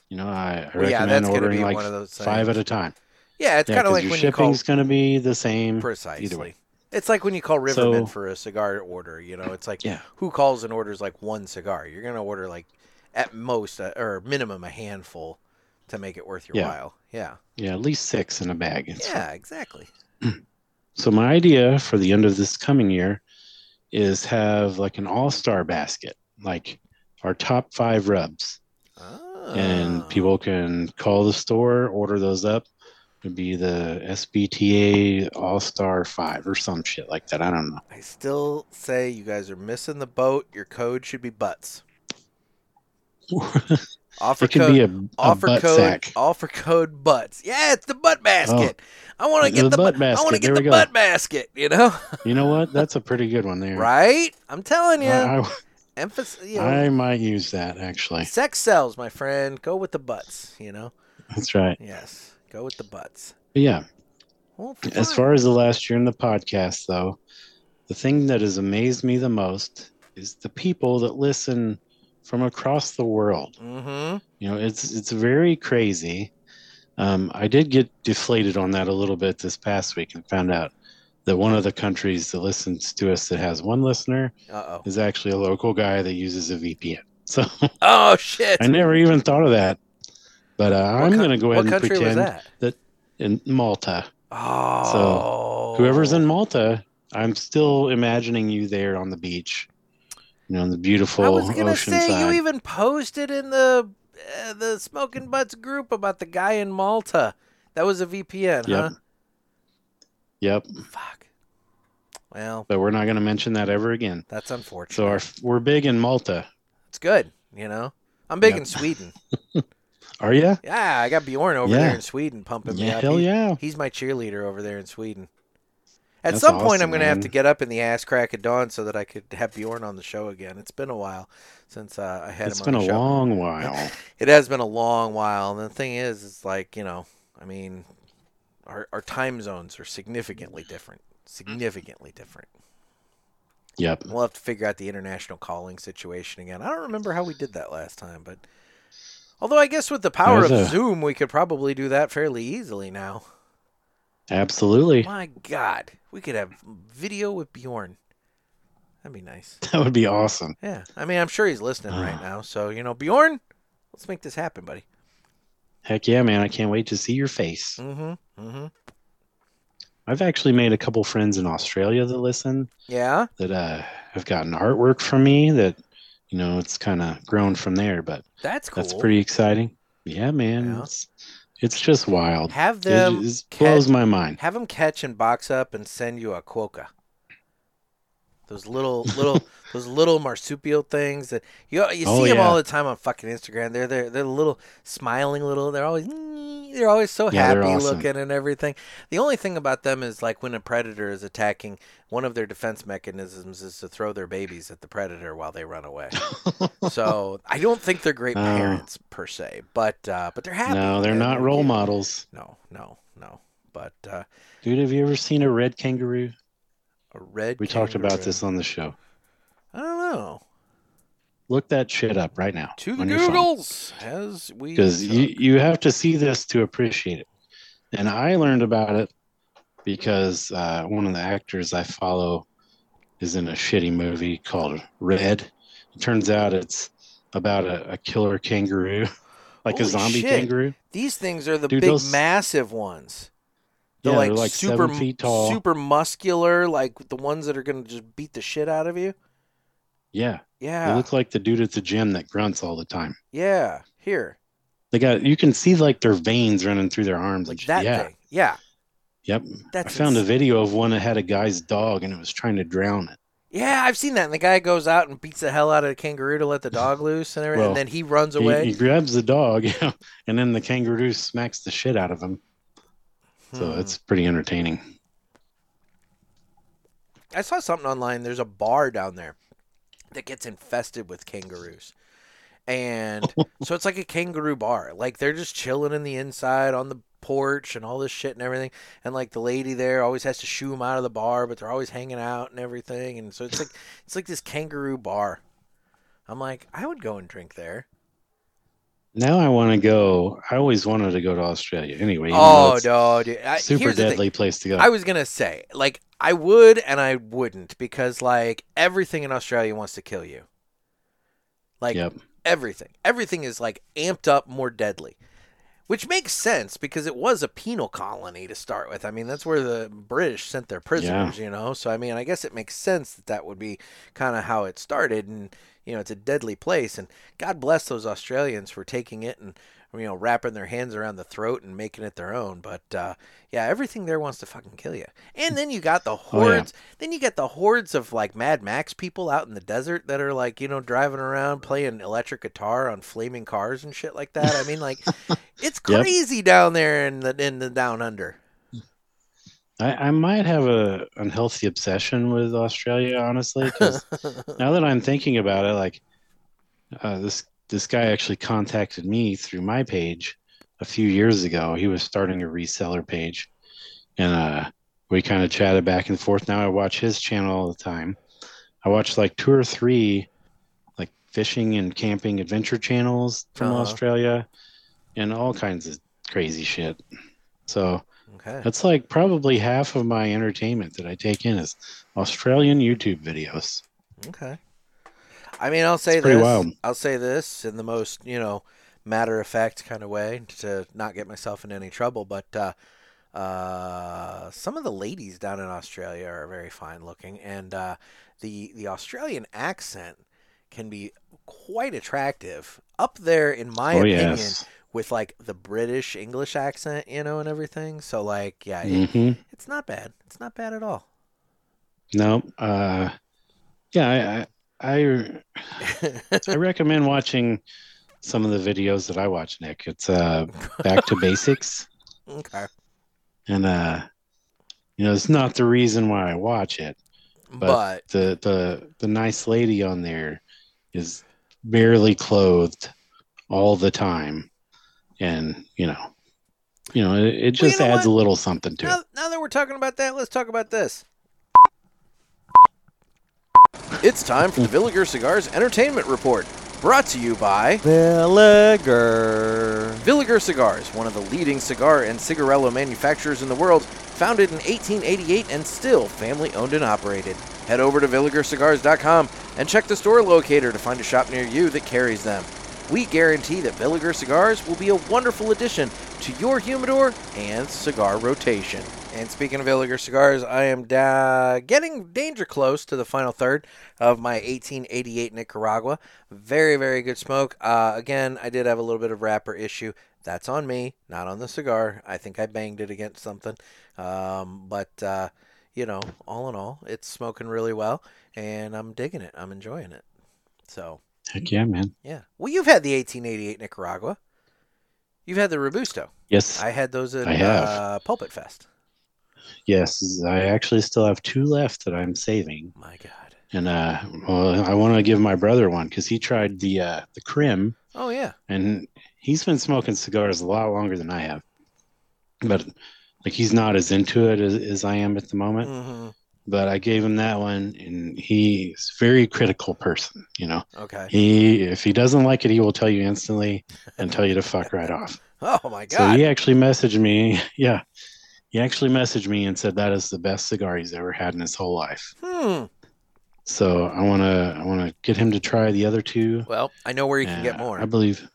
You know, I, I Well, yeah, recommend that's gonna ordering be like one of those five at a time. yeah, it's Yeah, kind of like your when shipping's going to be the same. Precisely. way. It's like when you call Rivermen So- for a cigar order. You know, it's like Yeah. who calls and orders like one cigar? You're gonna order like at most uh, or minimum a handful to make it worth your Yeah. while. Yeah. Yeah, at least six in a bag. It's Yeah. Exactly. So my idea for the end of this coming year is have like an all-star basket, like our top five rubs, Oh. And ah. people can call the store, order those up. It'd be the SBTA All-Star Five or some shit like that. I don't know. I still say you guys are missing the boat. Your code should be butts. Offer it could code. be a, a offer code. sack. Offer code butts. Yeah, it's the butt basket. Oh. I want to get the, butt butt I want to basket. get There the butt basket. You know, You know what? That's a pretty good one there. right? I'm telling you. I, Emphasis. You know, I, might use that actually. Sex sells, my friend. Go with the butts, you know? That's right. Yes. Go with the butts. But yeah, Well, As far as the last year in the podcast, though, the thing that has amazed me the most is the people that listen from across the world. Mhm. You know, it's it's very crazy. Um, I did get deflated on that a little bit this past week and found out that one of the countries that listens to us that has one listener Uh-oh. is actually a local guy that uses a VPN. So Oh shit. I never even thought of that. But uh, I'm coun- going to go ahead and pretend that? in Malta. Oh. so whoever's in Malta, I'm still imagining you there on the beach, you know, in the beautiful I was gonna say side. you even posted in the uh, the Smokin' Butts group about the guy in Malta. That was a VPN, Yep. huh? Yep, Fuck. Well, but we're not going to mention that ever again. that's unfortunate. So our, we're big in Malta. it's good, you know. I'm big Yep. in Sweden. Are you? Yeah, I got Bjorn over Yeah. there in Sweden pumping me Yeah, up. hell He- yeah. He's my cheerleader over there in Sweden. At That's some point, I'm going to have to get up in the ass crack of dawn so that I could have Bjorn on the show again. It's been a while since uh, I had It's him on a the show. It's been a long while. It has been a long while, and the thing is, it's like you know, I mean, our our time zones are significantly different. Significantly different. Yep. We'll have to figure out the international calling situation again. I don't remember how we did that last time, but although I guess with the power There's of a- Zoom, we could probably do that fairly easily now. Absolutely. My God, we could have video with Bjorn. That'd be nice. That would be awesome. Yeah, I mean, I'm sure he's listening right now. So you know, Bjorn, let's make this happen, buddy. Heck yeah, man. I can't wait to see your face. Mm-hmm. Mm-hmm. I've actually made a couple friends in Australia that listen Yeah. that uh, have gotten artwork from me that, you know, it's kind of grown from there, but That's cool. that's pretty exciting. Yeah, man. Yeah. It's, it's just wild. Have It them catch, blows my mind. have them catch and box up and send you a quokka. Those little little those little marsupial things that you you see Oh, them all the time on fucking Instagram. They're they're they're little smiling little. They're always they're always so Yeah, happy awesome. looking and everything. The only thing about them is like when a predator is attacking, one of their defense mechanisms is to throw their babies at the predator while they run away. so I don't think they're great Oh. parents per se, but uh, but they're happy. no, they're not role models. No, no, no. But uh, Dude, have you ever seen a red kangaroo? A red. We talked about this on the show. I don't know. Look that shit up right now. To the on your phone. Googles as we because you, you have to see this to appreciate it. And I learned about it because uh, one of the actors I follow is in a shitty movie called Red. It turns out it's about a, a killer kangaroo, like Holy a zombie shit. kangaroo. These things are the Dude, big, those- massive ones. They're Yeah, like, they're like super, seven feet tall. super muscular, like the ones that are gonna just beat the shit out of you. Yeah, Yeah. they look like the dude at the gym that grunts all the time. yeah. Here, They got you can see like their veins running through their arms. like that yeah, thing. Yeah, yep. that's. I found a video of one that had a guy's dog and it was trying to drown it. Yeah, I've seen that. And the guy goes out and beats the hell out of the kangaroo to let the dog loose, and everything. Well, and then he runs He, away. he grabs the dog, yeah, and then the kangaroo smacks the shit out of him. So Hmm. it's pretty entertaining. I saw something online. There's a bar down there that gets infested with kangaroos. And so it's like a kangaroo bar. Like they're just chilling in the inside on the porch and all this shit and everything. And like the lady there always has to shoo them out of the bar, but they're always hanging out and everything. And so it's like it's like this kangaroo bar. I'm like, I would go and drink there. Now I want to go. I always wanted to go to Australia. Anyway, Oh no, dude. I, super deadly place to go. I was gonna say, like, I would and I wouldn't because like everything in Australia wants to kill you. Like yep. everything. Everything is like amped up more deadly. Which makes sense because it was a penal colony to start with. I mean, that's where the British sent their prisoners, you know. So I mean, I guess it makes sense that that would be kind of how it started and you know, it's a deadly place and God bless those Australians for taking it and you know, wrapping their hands around the throat and making it their own. But uh, yeah, everything there wants to fucking kill you. And then you got the Oh, yeah. hordes. Then you get the hordes of like Mad Max people out in the desert that are like, you know, driving around playing electric guitar on flaming cars and shit like that. I mean, like, it's Yep. crazy down there in the in the down under. I, I might have a unhealthy obsession with Australia, honestly, because now that I'm thinking about it, like uh, this this guy actually contacted me through my page a few years ago. He was starting a reseller page, and uh, we kind of chatted back and forth. Now I watch his channel all the time. I watch like two or three like fishing and camping adventure channels from Uh-huh. Australia, and all kinds of crazy shit. So okay. that's like probably half of my entertainment that I take in is Australian YouTube videos. Okay. I mean, I'll say this. wild. I'll say this in the most, you know, matter of fact kind of way to not get myself in any trouble. But uh, uh, some of the ladies down in Australia are very fine looking, and uh, the the Australian accent can be quite attractive. Up there, in my oh opinion, yes. with like the British English accent, you know, and everything. So like, yeah, it, hmm it's not bad. It's not bad at all. No. Uh, yeah, I, I I I recommend watching some of the videos that I watch, Nick. It's uh back to basics. okay. And uh you know, it's not the reason why I watch it. But, The the the nice lady on there is barely clothed all the time. And, you know, you know, it, it Well, you just know adds what? a little something to now, it. now that we're talking about that, let's talk about this. It's time for the Villiger Cigars Entertainment Report, brought to you by Villiger. Villiger Cigars, one of the leading cigar and cigarello manufacturers in the world, founded in 1888 and still family owned and operated. Head over to VilligerCigars.com and check the store locator to find a shop near you that carries them. We guarantee that Villiger Cigars will be a wonderful addition to your humidor and cigar rotation. And speaking of Villiger Cigars, I am da- getting danger close to the final third of my 1888 Nicaragua. Very, very good smoke. Uh, again, I did have a little bit of wrapper issue. That's on me, not on the cigar. I think I banged it against something. Um, but uh, you know, all in all, it's smoking really well, and I'm digging it. I'm enjoying it. So Heck yeah, man. yeah. Well, you've had the 1888 Nicaragua. You've had the Robusto. Yes, I had those at. Uh, Pulpit Fest. Yes. I actually still have two left that I'm saving, My God. and uh, well, I want to give my brother one because he tried the uh, the Crim, Oh yeah. and he's been smoking cigars a lot longer than I have, but like he's not as into it as, as I am at the moment. hmm But I gave him that one, and he's a very critical person. You know, Okay. he if he doesn't like it, he will tell you instantly and tell you to fuck right off. Oh my god! So he actually messaged me. Yeah, he actually messaged me and said that is the best cigar he's ever had in his whole life. Hmm. So I want to I want to get him to try the other two. Well, I know where you can get more. I believe.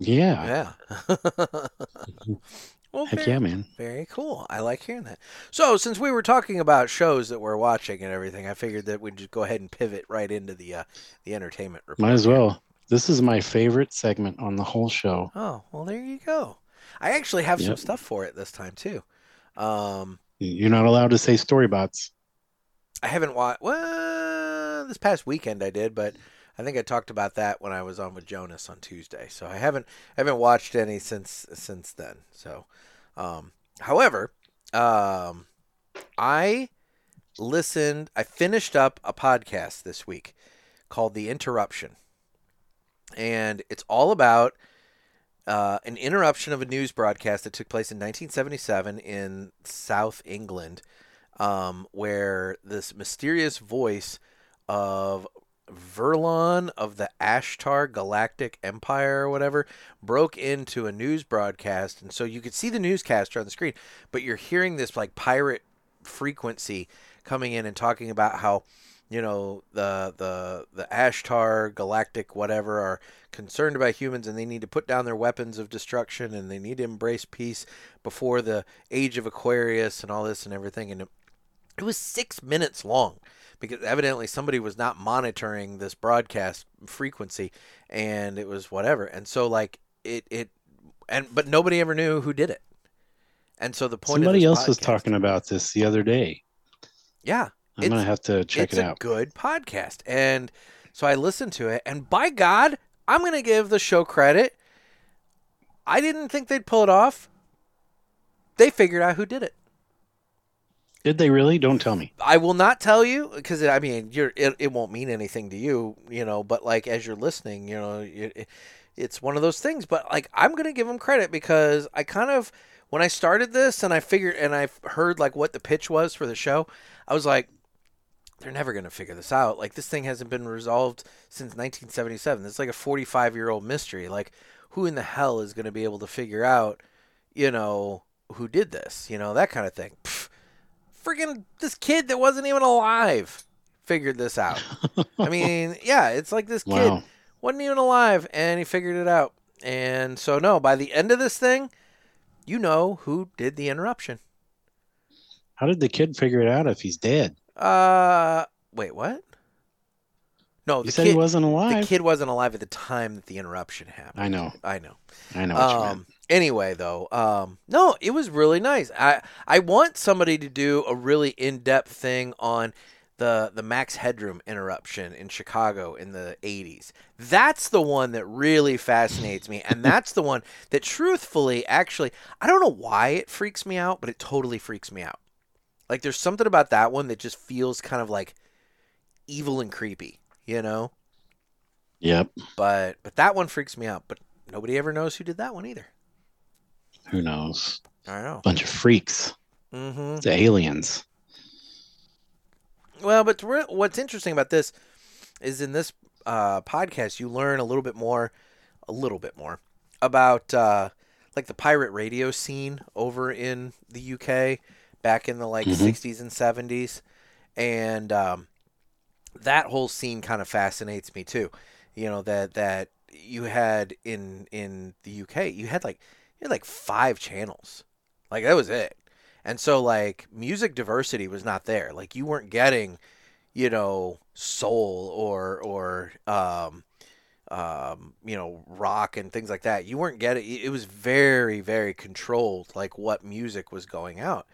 Yeah. Yeah. well, Heck very, yeah, man. very cool. I like hearing that. So, since we were talking about shows that we're watching and everything, I figured that we'd just go ahead and pivot right into the uh, the entertainment report. Might as well. This is my favorite segment on the whole show. Oh, well, there you go. I actually have some stuff for it this time too. Um, You're not allowed to say storybots. I haven't watched. Well, this past weekend I did, but I think I talked about that when I was on with Jonas on Tuesday. So I haven't I haven't watched any since since then. So, um, however, um, I listened. I finished up a podcast this week called The Interruption, and it's all about. Uh, an interruption of a news broadcast that took place in 1977 in South England, um, where this mysterious voice of Vrillon of the Ashtar Galactic Empire or whatever broke into a news broadcast, and so you could see the newscaster on the screen, but you're hearing this like pirate frequency coming in and talking about how you know the the the Ashtar Galactic whatever are concerned about humans and they need to put down their weapons of destruction and they need to embrace peace before the age of Aquarius and all this and everything. And it, it was six minutes long because evidently somebody was not monitoring this broadcast frequency and it was whatever. And so like it it and but nobody ever knew who did it. And so the point Somebody else was talking about this the other day. yeah I'm gonna have to check it's it a out. good podcast. And so I listened to it, and by God, I'm going to give the show credit. I didn't think they'd pull it off. They figured out who did it. Did they really? Don't tell me. I will not tell you because I mean, you're it, it won't mean anything to you, you know. But like as you're listening, you know, it, it's one of those things. But like I'm gonna give them credit because I kind of when I started this and I figured and I heard like what the pitch was for the show, I was like, they're never gonna figure this out. Like this thing hasn't been resolved since 1977. It's like a 45 year old mystery. Like who in the hell is gonna be able to figure out, you know, who did this? You know that kind of thing. Pff, friggin' this kid that wasn't even alive figured this out. I mean, yeah, it's like this kid Wow. wasn't even alive and he figured it out. And so no, by the end of this thing, you know who did the interruption. How did the kid figure it out if he's dead? Uh wait, what? No, You said kid he wasn't alive. the kid wasn't alive at the time that the interruption happened. I know. I know. I know what you meant. Um, anyway, though, um, no, it was really nice. I I want somebody to do a really in depth thing on the the Max Headroom interruption in Chicago in the '80s. That's the one that really fascinates me, and that's the one that, truthfully, actually, I don't know why it freaks me out, but it totally freaks me out. Like, there's something about that one that just feels kind of like evil and creepy, you know. Yep. But but that one freaks me out. But nobody ever knows who did that one either. Who knows? I don't know. Bunch of freaks. Mm-hmm. The aliens. Well, but what's interesting about this is in this uh, podcast you learn a little bit more, a little bit more about uh, like the pirate radio scene over in the UK back in the like Mhm. 60s and 70s, and um, that whole scene kind of fascinates me too. You know that that you had in in the UK, you had like you had like five channels, like that was it. And so like music diversity was not there. Like you weren't getting, you know, soul or or um um you know, rock and things like that. You weren't getting it was very very controlled like what music was going out.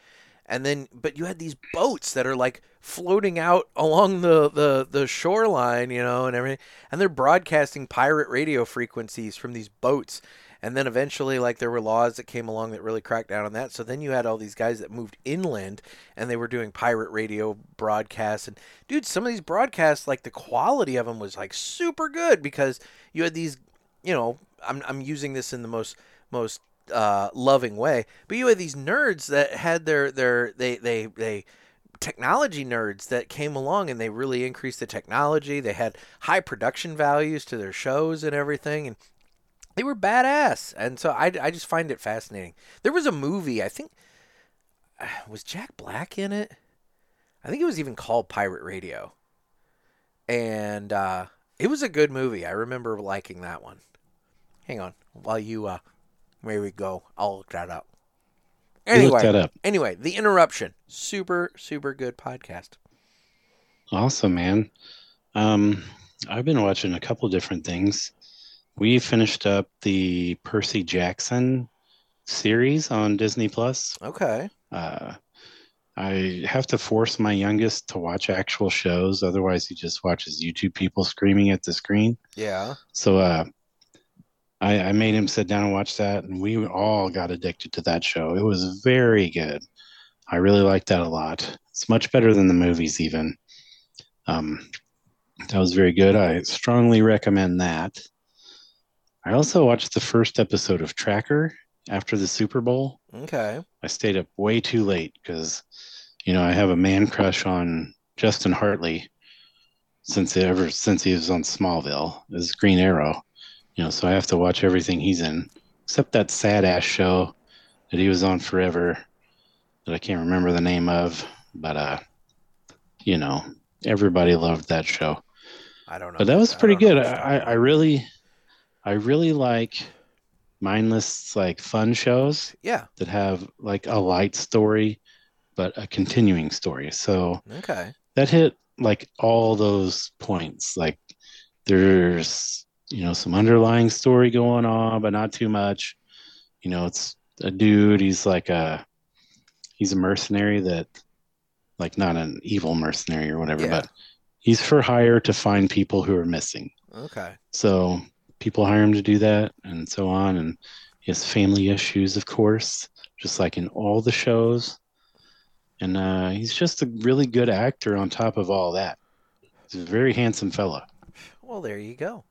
And then but you had these boats that are like floating out along the the the shoreline, you know, and everything, and they're broadcasting pirate radio frequencies from these boats. And then eventually, like there were laws that came along that really cracked down on that. So then you had all these guys that moved inland, and they were doing pirate radio broadcasts. And dude, some of these broadcasts, like the quality of them was like super good because you had these, you know, I'm I'm using this in the most most uh, loving way, but you had these nerds that had their their they they they technology nerds that came along and they really increased the technology. They had high production values to their shows and everything, and they were badass. And so I, I just find it fascinating. There was a movie, I think, was Jack Black in it? I think it was even called Pirate Radio. And uh, it was a good movie. I remember liking that one. Hang on, while you, uh, where we go, I'll look that up. You look that Anyway, up. anyway, the interruption, super super good podcast. Awesome, man. Um, I've been watching a couple different things. We finished up the Percy Jackson series on Disney Plus. Okay. Uh, I have to force my youngest to watch actual shows, otherwise he just watches YouTube people screaming at the screen. Yeah. So uh, I, I made him sit down and watch that, and we all got addicted to that show. It was very good. I really liked that a lot. It's much better than the movies, even. Um, that was very good. I strongly recommend that. I also watched the first episode of Tracker after the Super Bowl. Okay. I stayed up way too late because, you know, I have a man crush on Justin Hartley since ever since he was on Smallville as Green Arrow. You know, so I have to watch everything he's in, except that sad ass show that he was on forever that I can't remember the name of. But uh, you know, everybody loved that show. I don't know. But that was pretty don't good. I, I really, I really like mindless like fun shows Yeah. that have like a light story but a continuing story so Okay. that hit like all those points like there's you know some underlying story going on but not too much you know it's a dude he's like a he's a mercenary that like not an evil mercenary or whatever Yeah. but he's for hire to find people who are missing Okay. so people hire him to do that and so on. And he has family issues, of course, just like in all the shows. And uh, he's just a really good actor on top of all that. He's a very handsome fella. Well, there you go.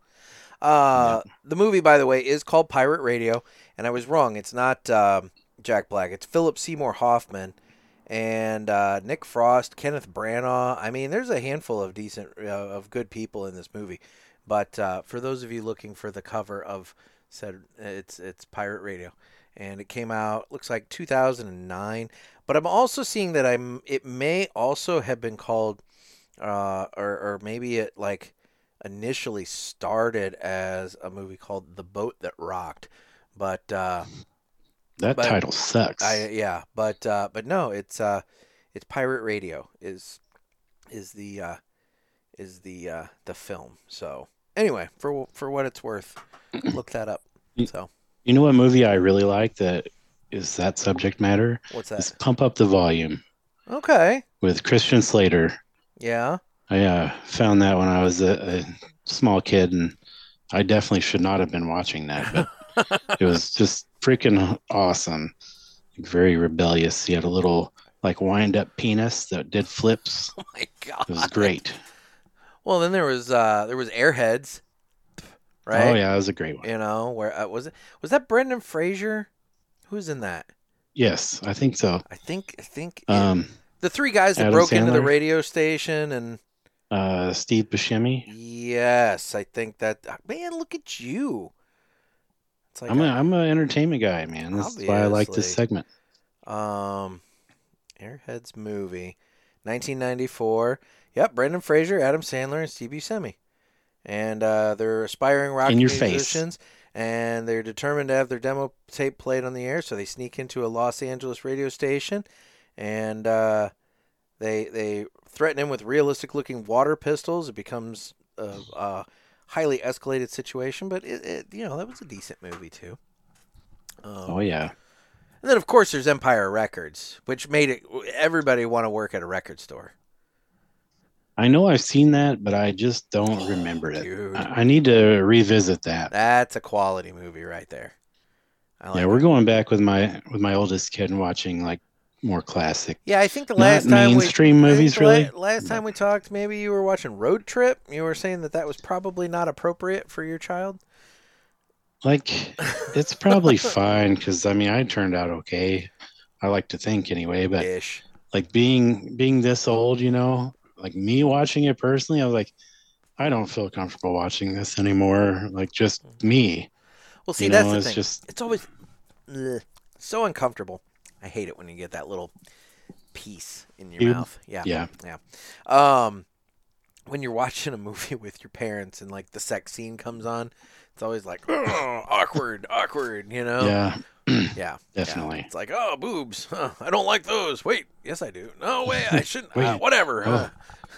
Uh, The movie, by the way, is called Pirate Radio, and I was wrong. It's not um, Jack Black. It's Philip Seymour Hoffman and uh, Nick Frost, Kenneth Branagh. I mean, there's a handful of decent, uh, of good people in this movie. But uh, for those of you looking for the cover of said, it's it's Pirate Radio, and it came out looks like 2009. But I'm also seeing that I'm. It may also have been called, uh, or or maybe it like initially started as a movie called The Boat That Rocked, but uh, That But title sucks. I yeah, but uh, but no, it's uh, it's Pirate Radio is is the uh, is the uh, the film. So anyway, for for what it's worth, look that up. So you know what movie I really like that is that subject matter? what's that? Pump Up the Volume Okay, with Christian Slater. yeah, I uh, found that when I was a, a small kid, and I definitely should not have been watching that, but it was just freaking awesome. Very rebellious. He had a little like wind up penis that did flips. oh my god, It was great. Well, then there was uh, there was Airheads, right? Oh yeah, that was a great one. You know where uh, was it? Was that Brendan Fraser? Who's in that? Yes, I think so. I think I think Um, the three guys that Adam broke into the radio station and uh, Steve Buscemi. yes, I think that man. Look at you. It's like I'm a I'm an entertainment guy, man. This is why I like this segment. Um, Airheads movie, 1994. Yep, Brendan Fraser, Adam Sandler, and Steve Buscemi, and uh, they're aspiring rock In your face. musicians, and they're determined to have their demo tape played on the air. So they sneak into a Los Angeles radio station, and uh, they they threaten him with realistic looking water pistols. It becomes a, a highly escalated situation, but it, it you know that was a decent movie too. Um, Oh yeah, And then of course there's Empire Records, which made it everybody want to work at a record store. I know I've seen that, but I just don't remember it. I, I need to revisit that. That's a quality movie right there. I like yeah, we're going back with my with my oldest kid and watching like more classic. Yeah, I think the Not last time mainstream think movies, la- really. last time we talked, maybe you were watching Road Trip. You were saying that that was probably not appropriate for your child. Like it's probably fine because I mean I turned out okay. I like to think anyway, but Ish. like being being this old, you know, like me watching it personally, I was like, I don't feel comfortable watching this anymore. Like just me. Well, see, you that's the it's thing. just It's always ugh, so uncomfortable. I hate it when you get that little piece in your mouth. Yeah. yeah. Um, when you're watching a movie with your parents and like the sex scene comes on, it's always like awkward, awkward. You know? Yeah, Yeah. yeah. definitely. It's like, oh, boobs. Huh, I don't like those. Wait, yes, I do. No way, I shouldn't. uh, whatever. Oh.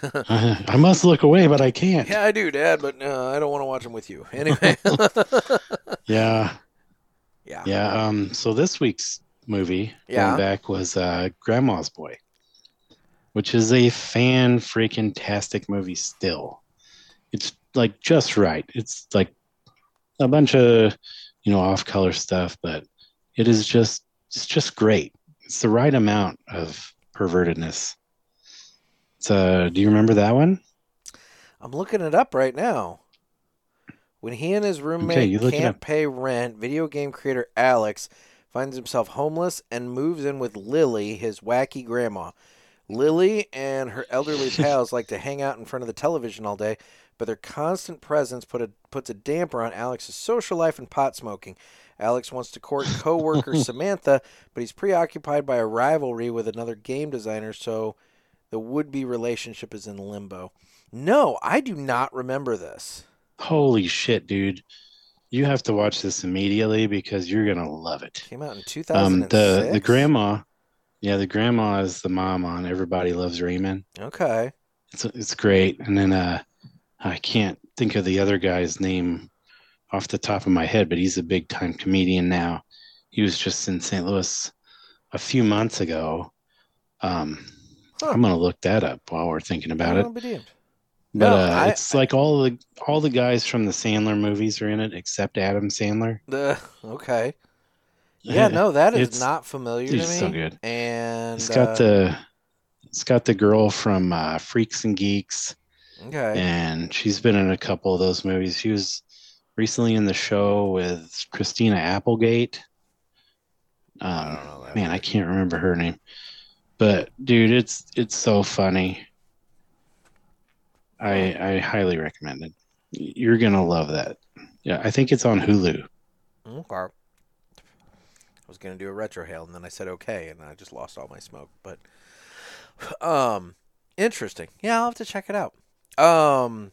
huh. I must look away, but I can't. Yeah, I do, Dad, but uh, I don't want to watch them with you. Anyway. Yeah, yeah. yeah. Um, so this week's movie Yeah. going back was uh, Grandma's Boy, which is a fan freaking tastic movie. Still, it's like just right. It's like a bunch of you know off color stuff, but it is just it's just great. It's the right amount of pervertedness. So, do you remember that one? I'm looking it up right now. When he and his roommate it can't pay rent, video game creator Alex finds himself homeless and moves in with Lily, his wacky grandma. Lily and her elderly pals like to hang out in front of the television all day, but their constant presence put a, puts a damper on Alex's social life and pot smoking. Alex wants to court co-worker Samantha, but he's preoccupied by a rivalry with another game designer, so the would-be relationship is in limbo. No, I do not remember this. Holy shit, dude. You have to watch this immediately because you're gonna love it. Came out in Um 2006. the the grandma yeah, the grandma is the mom on Everybody Loves Raymond. Okay. It's it's great. And then uh I can't think of the other guy's name off the top of my head, but he's a big time comedian now. He was just in St. Louis a few months ago. Um Huh. I'm gonna look that up while we're thinking about it. I'll be damned. But No, uh, I- it's like all the all the guys from the Sandler movies are in it except Adam Sandler. Okay. Yeah, no, that is It's- not familiar to me. it's so good. And It's got uh, the it's got the girl from uh, Freaks and Geeks, okay. and she's been in a couple of those movies. She was recently in the show with Christina Applegate. I Um, don't know that. man, I can't remember her name, but dude, it's it's so funny. I I highly recommend it. You're gonna love that. Yeah, I think it's on Hulu. Okay. I was gonna do a retro hail, and then I said okay, and I just lost all my smoke. But, um, interesting. Yeah, I'll have to check it out. Um,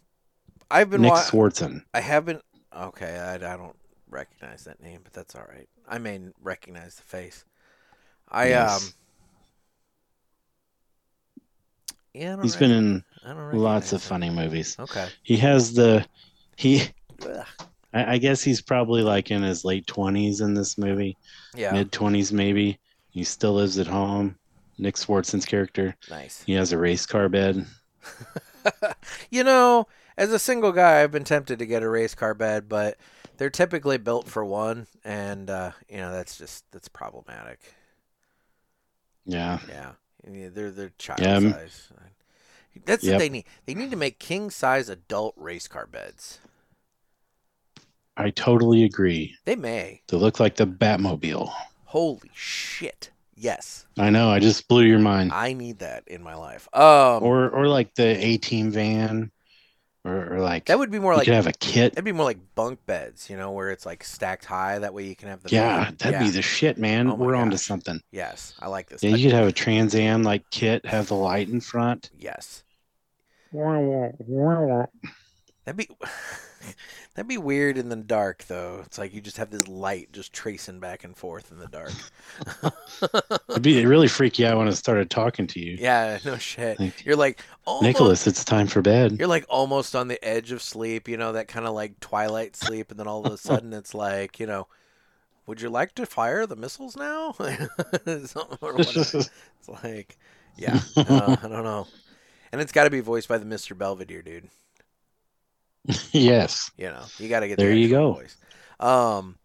I've been Nick wa- Swardson. I have been. Okay, I, I don't recognize that name, but that's all right. I may recognize the face. I Yes. um. Yeah, I He's been in I don't lots of funny movies. Okay. He has the he. I, I guess he's probably like in his late twenties in this movie, Yeah. mid twenties maybe. He still lives at home. Nick Swardson's character. Nice. He has a race car bed. you know, as a single guy, I've been tempted to get a race car bed, but they're typically built for one, and uh, you know that's just that's problematic. Yeah. Yeah, they're they're child Yeah, size. That's what they need. They need to make king size adult race car beds. I totally agree. They may. They look like the Batmobile. Holy shit! Yes, I know. I just blew your mind. I need that in my life. Um, or or like the A Team van, or, or like that would be more you like could have a kit. that'd be more like bunk beds, you know, where it's like stacked high. That way you can have the Yeah, view. that'd be the shit, man. Oh We're onto gosh. something. yes. I like this. Yeah, you could have a Trans Am like kit, have the light in front. yes. That'd be that'd be weird in the dark though. It's like you just have this light just tracing back and forth in the dark. It'd be it really freak you out when I started talking to you. yeah, no shit. Like, You're like almost, Nicholas, it's time for bed. You're like almost on the edge of sleep, you know, that kind of like twilight sleep, and then all of a sudden it's like, you know, would you like to fire the missiles now? Something or whatever. it's like, yeah, uh, I don't know. And it's got to be voiced by the Mr. Belvedere dude. yes. You know, you got to get There the you go. Voice. Um,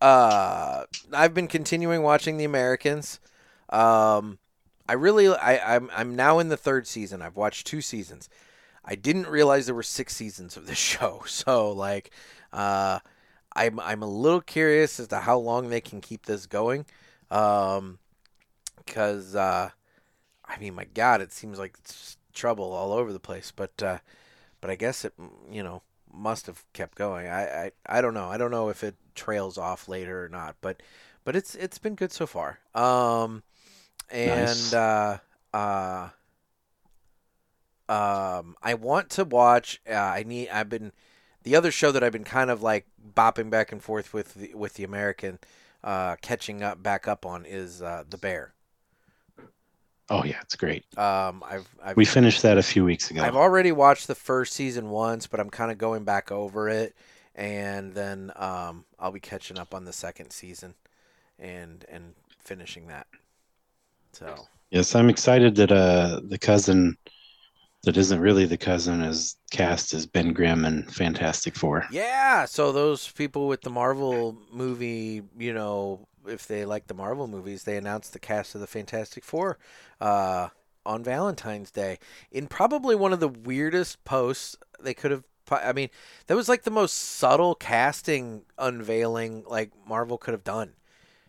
uh, I've been continuing watching The Americans. Um, I really, I, I'm, I'm now in the third season. I've watched two seasons. I didn't realize there were six seasons of this show. So like, uh, I'm, I'm a little curious as to how long they can keep this going. Um, because, uh, I mean, my God, it seems like it's trouble all over the place. But, uh, but I guess it, you know, must have kept going. I, I, I don't know. I don't know if it trails off later or not. But, but it's it's been good so far. Um, and Nice. uh, uh, um, I want to watch. Uh, I need. I've been the other show that I've been kind of like bopping back and forth with the, with the American, uh, catching up back up on is uh, the Bear. Oh yeah, it's great. Um, I've I've We finished that a few weeks ago. I've already watched the first season once, but I'm kind of going back over it, and then um, I'll be catching up on the second season, and and finishing that. So Yes, I'm excited that uh the cousin that isn't really the cousin is cast as Ben Grimm and Fantastic Four. yeah, so those people with the Marvel movie, you know, if they like the Marvel movies, they announced the cast of the Fantastic Four uh, on Valentine's Day in probably one of the weirdest posts they could have. I mean, that was like the most subtle casting unveiling like Marvel could have done.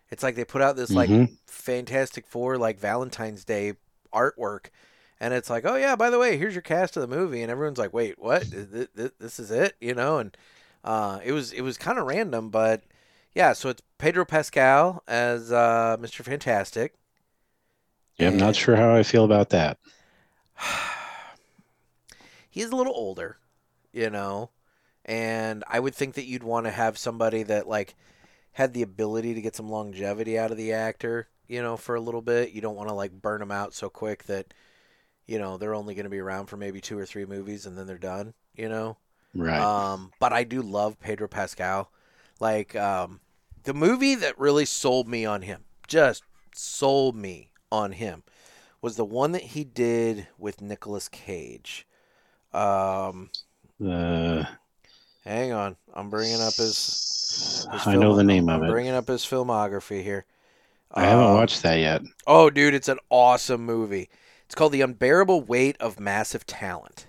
It's like they put out this like Mhm. Fantastic Four like Valentine's Day artwork, and it's like, oh yeah, by the way, here's your cast of the movie, and everyone's like, wait, what? Is thi- thi- This is it, you know? And uh, it was it was kind of random, but yeah. So it's Pedro Pascal as uh, Mr. Fantastic. Yeah, I'm not sure how I feel about that. He's a little older, you know, and I would think that you'd want to have somebody that like had the ability to get some longevity out of the actor, you know, for a little bit. You don't want to like burn them out so quick that you know they're only going to be around for maybe two or three movies and then they're done, you know. Right. Um, but I do love Pedro Pascal. Like um, the movie that really sold me on him, just sold me on him, was the one that he did with Nicolas Cage. Um, Uh, hang on, I'm bringing up his. his I know the name I'm of it. Bringing up his filmography here. I haven't Um, watched that yet. Oh, dude, it's an awesome movie. It's called The Unbearable Weight of Massive Talent.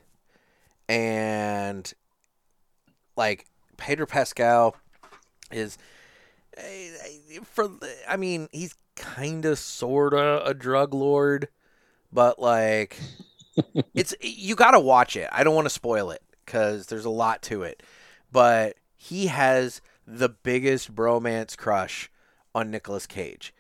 And, like, Pedro Pascal is, eh, eh, for I mean, he's kind of, sort of a drug lord, but, like, it's, you got to watch it. I don't want to spoil it because there's a lot to it. But he has the biggest bromance crush on Nicolas Cage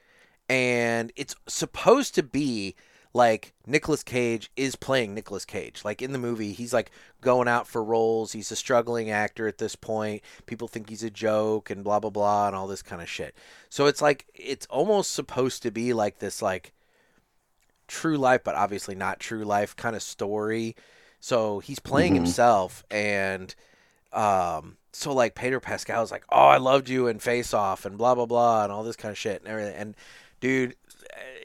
and it's supposed to be like Nicolas Cage is playing Nicolas Cage. Like in the movie, he's like going out for roles. He's a struggling actor at this point. People think he's a joke and blah blah blah and all this kind of shit. So it's like it's almost supposed to be like this like true life, but obviously not true life kind of story. So he's playing Mhm. himself and um so like Pedro is like, "Oh, I loved you in Face Off and blah blah blah and all this kind of shit and everything." And dude,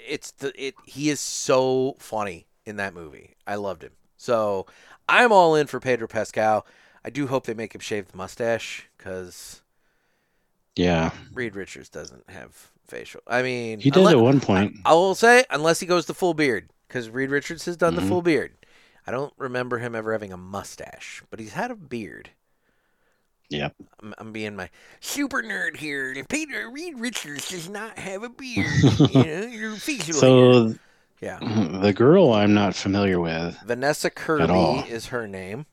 it's the it he is so funny in that movie. I loved him. So, I'm all in for Pedro Pascal. I do hope they make him shave the mustache cuz Yeah, Reed Richards doesn't have facial. I mean, he did unless- at one point. I will say unless he goes the full beard cuz Reed Richards has done Mhm. the full beard. I don't remember him ever having a mustache, but he's had a beard. Yep. I'm, I'm being my super nerd here. Peter Reed Richards does not have a beard. you know, your facial hair. So Yeah. the girl I'm not familiar with. Vanessa. Kirby is her name.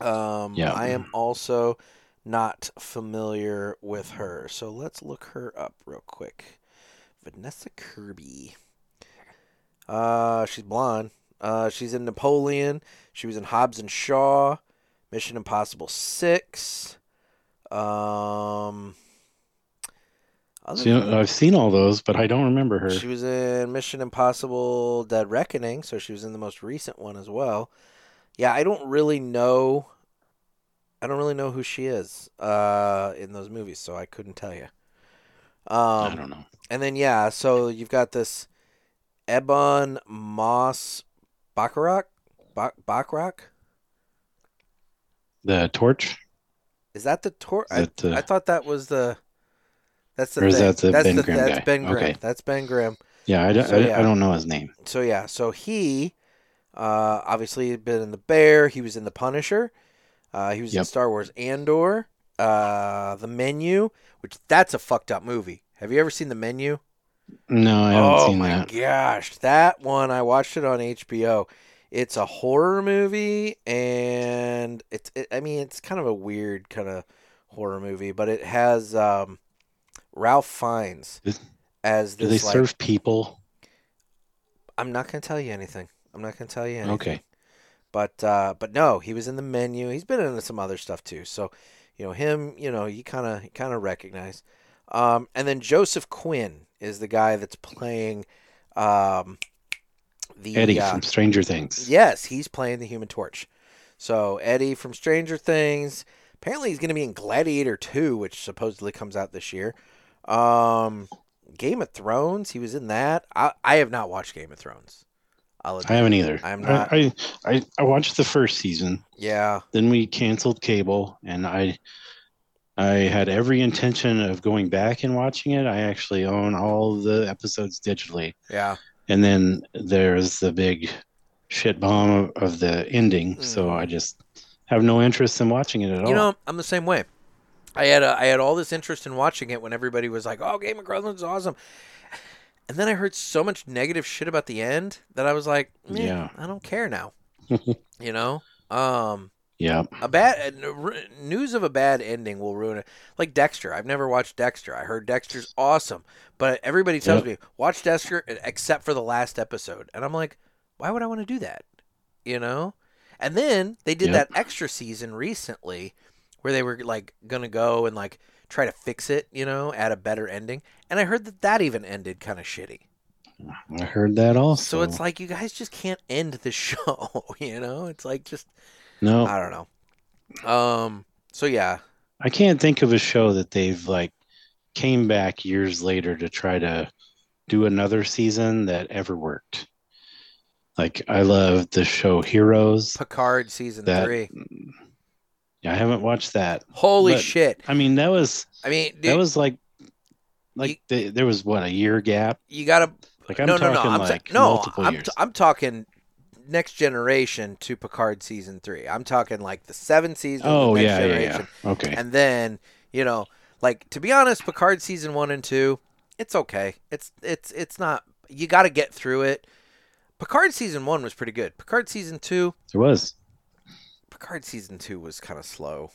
Um, Yeah. I am also not familiar with her. So let's look her up real quick. Vanessa Kirby. Uh, she's blonde. Uh, she's in Napoleon. She was in Hobbs and Shaw, Mission Impossible Six. Um, other See, than- I've seen all those, but I don't remember her. she was in Mission Impossible Dead Reckoning, so she was in the most recent one as well. Yeah, I don't really know I don't really know who she is uh in those movies, so I couldn't tell you. Um, I don't know. And then yeah, so you've got this Ebon Moss Baccarat, Bak Baccarat. The torch. Is that the torch? I, the- I thought that was the. That's the Or is thing. that the that's Ben the, Grimm that's guy? Ben Grimm. Okay. That's Ben Grimm. Yeah, I, don't- So, I, yeah. I don't know his name. So yeah, so he uh, obviously had been in the Bear. He was in the Punisher. Uh, he was in Star Wars Andor. Uh, the Menu, which that's a fucked up movie. Have you ever seen the Menu? No, I haven't oh seen my that. gosh, that one I watched it on HBO. It's a horror movie, and it's it, I mean it's kind of a weird kind of horror movie, but it has um, Ralph Fiennes Is- as Do they like. serve people? I'm not gonna tell you anything. I'm not gonna tell you anything. Okay. But uh, but no, he was in the menu. He's been in some other stuff too. So, you know him. You know you kind of kind of recognize. Um, and then Joseph Quinn is the guy that's playing um, the Eddie uh, from Stranger Things. Yes, he's playing the Human Torch. So Eddie from Stranger Things. Apparently, he's going to be in Gladiator 2, which supposedly comes out this year. Um, Game of Thrones. He was in that. I, I have not watched Game of Thrones. I'll admit. I haven't either. I'm not- I, I, I watched the first season. Yeah. Then we canceled cable, and I I had every intention of going back and watching it. I actually own all the episodes digitally. Yeah. And then there's the big shit bomb of, of the ending, so Mm. I just have no interest in watching it at all. You know, I'm the same way. I had a, I had all this interest in watching it when everybody was like, "Oh, Game of Thrones is awesome," and then I heard so much negative shit about the end that I was like, "Yeah, Yeah. I don't care now." you know, um, yeah, a bad uh, news of a bad ending will ruin it. Like Dexter, I've never watched Dexter. I heard Dexter's awesome, but everybody tells Yep. me watch Dexter except for the last episode, and I'm like, why would I want to do that? You know. And then they did Yep. that extra season recently, where they were like gonna go and like try to fix it, you know, add a better ending. And I heard that that even ended kind of shitty. I heard that also. So it's like you guys just can't end the show, you know? It's like just no, I don't know. Um. So yeah, I can't think of a show that they've like came back years later to try to do another season that ever worked. Like I love the show Heroes. Picard season That three. I haven't watched that. Holy but- shit! I mean, that was I mean, dude, that was like like the, there was what a year gap. you gotta Like I'm no, no, talking no. I'm ta- like no, multiple I'm, t- I'm talking next generation to Picard season three. I'm talking like the seven season. of oh yeah, yeah, generation. yeah. Okay. And then you know, like to be honest, Picard season one and two, it's okay. It's it's it's not. You got to get through it. Picard season one was pretty good. Picard season two, It was. Picard season two was kind of slow.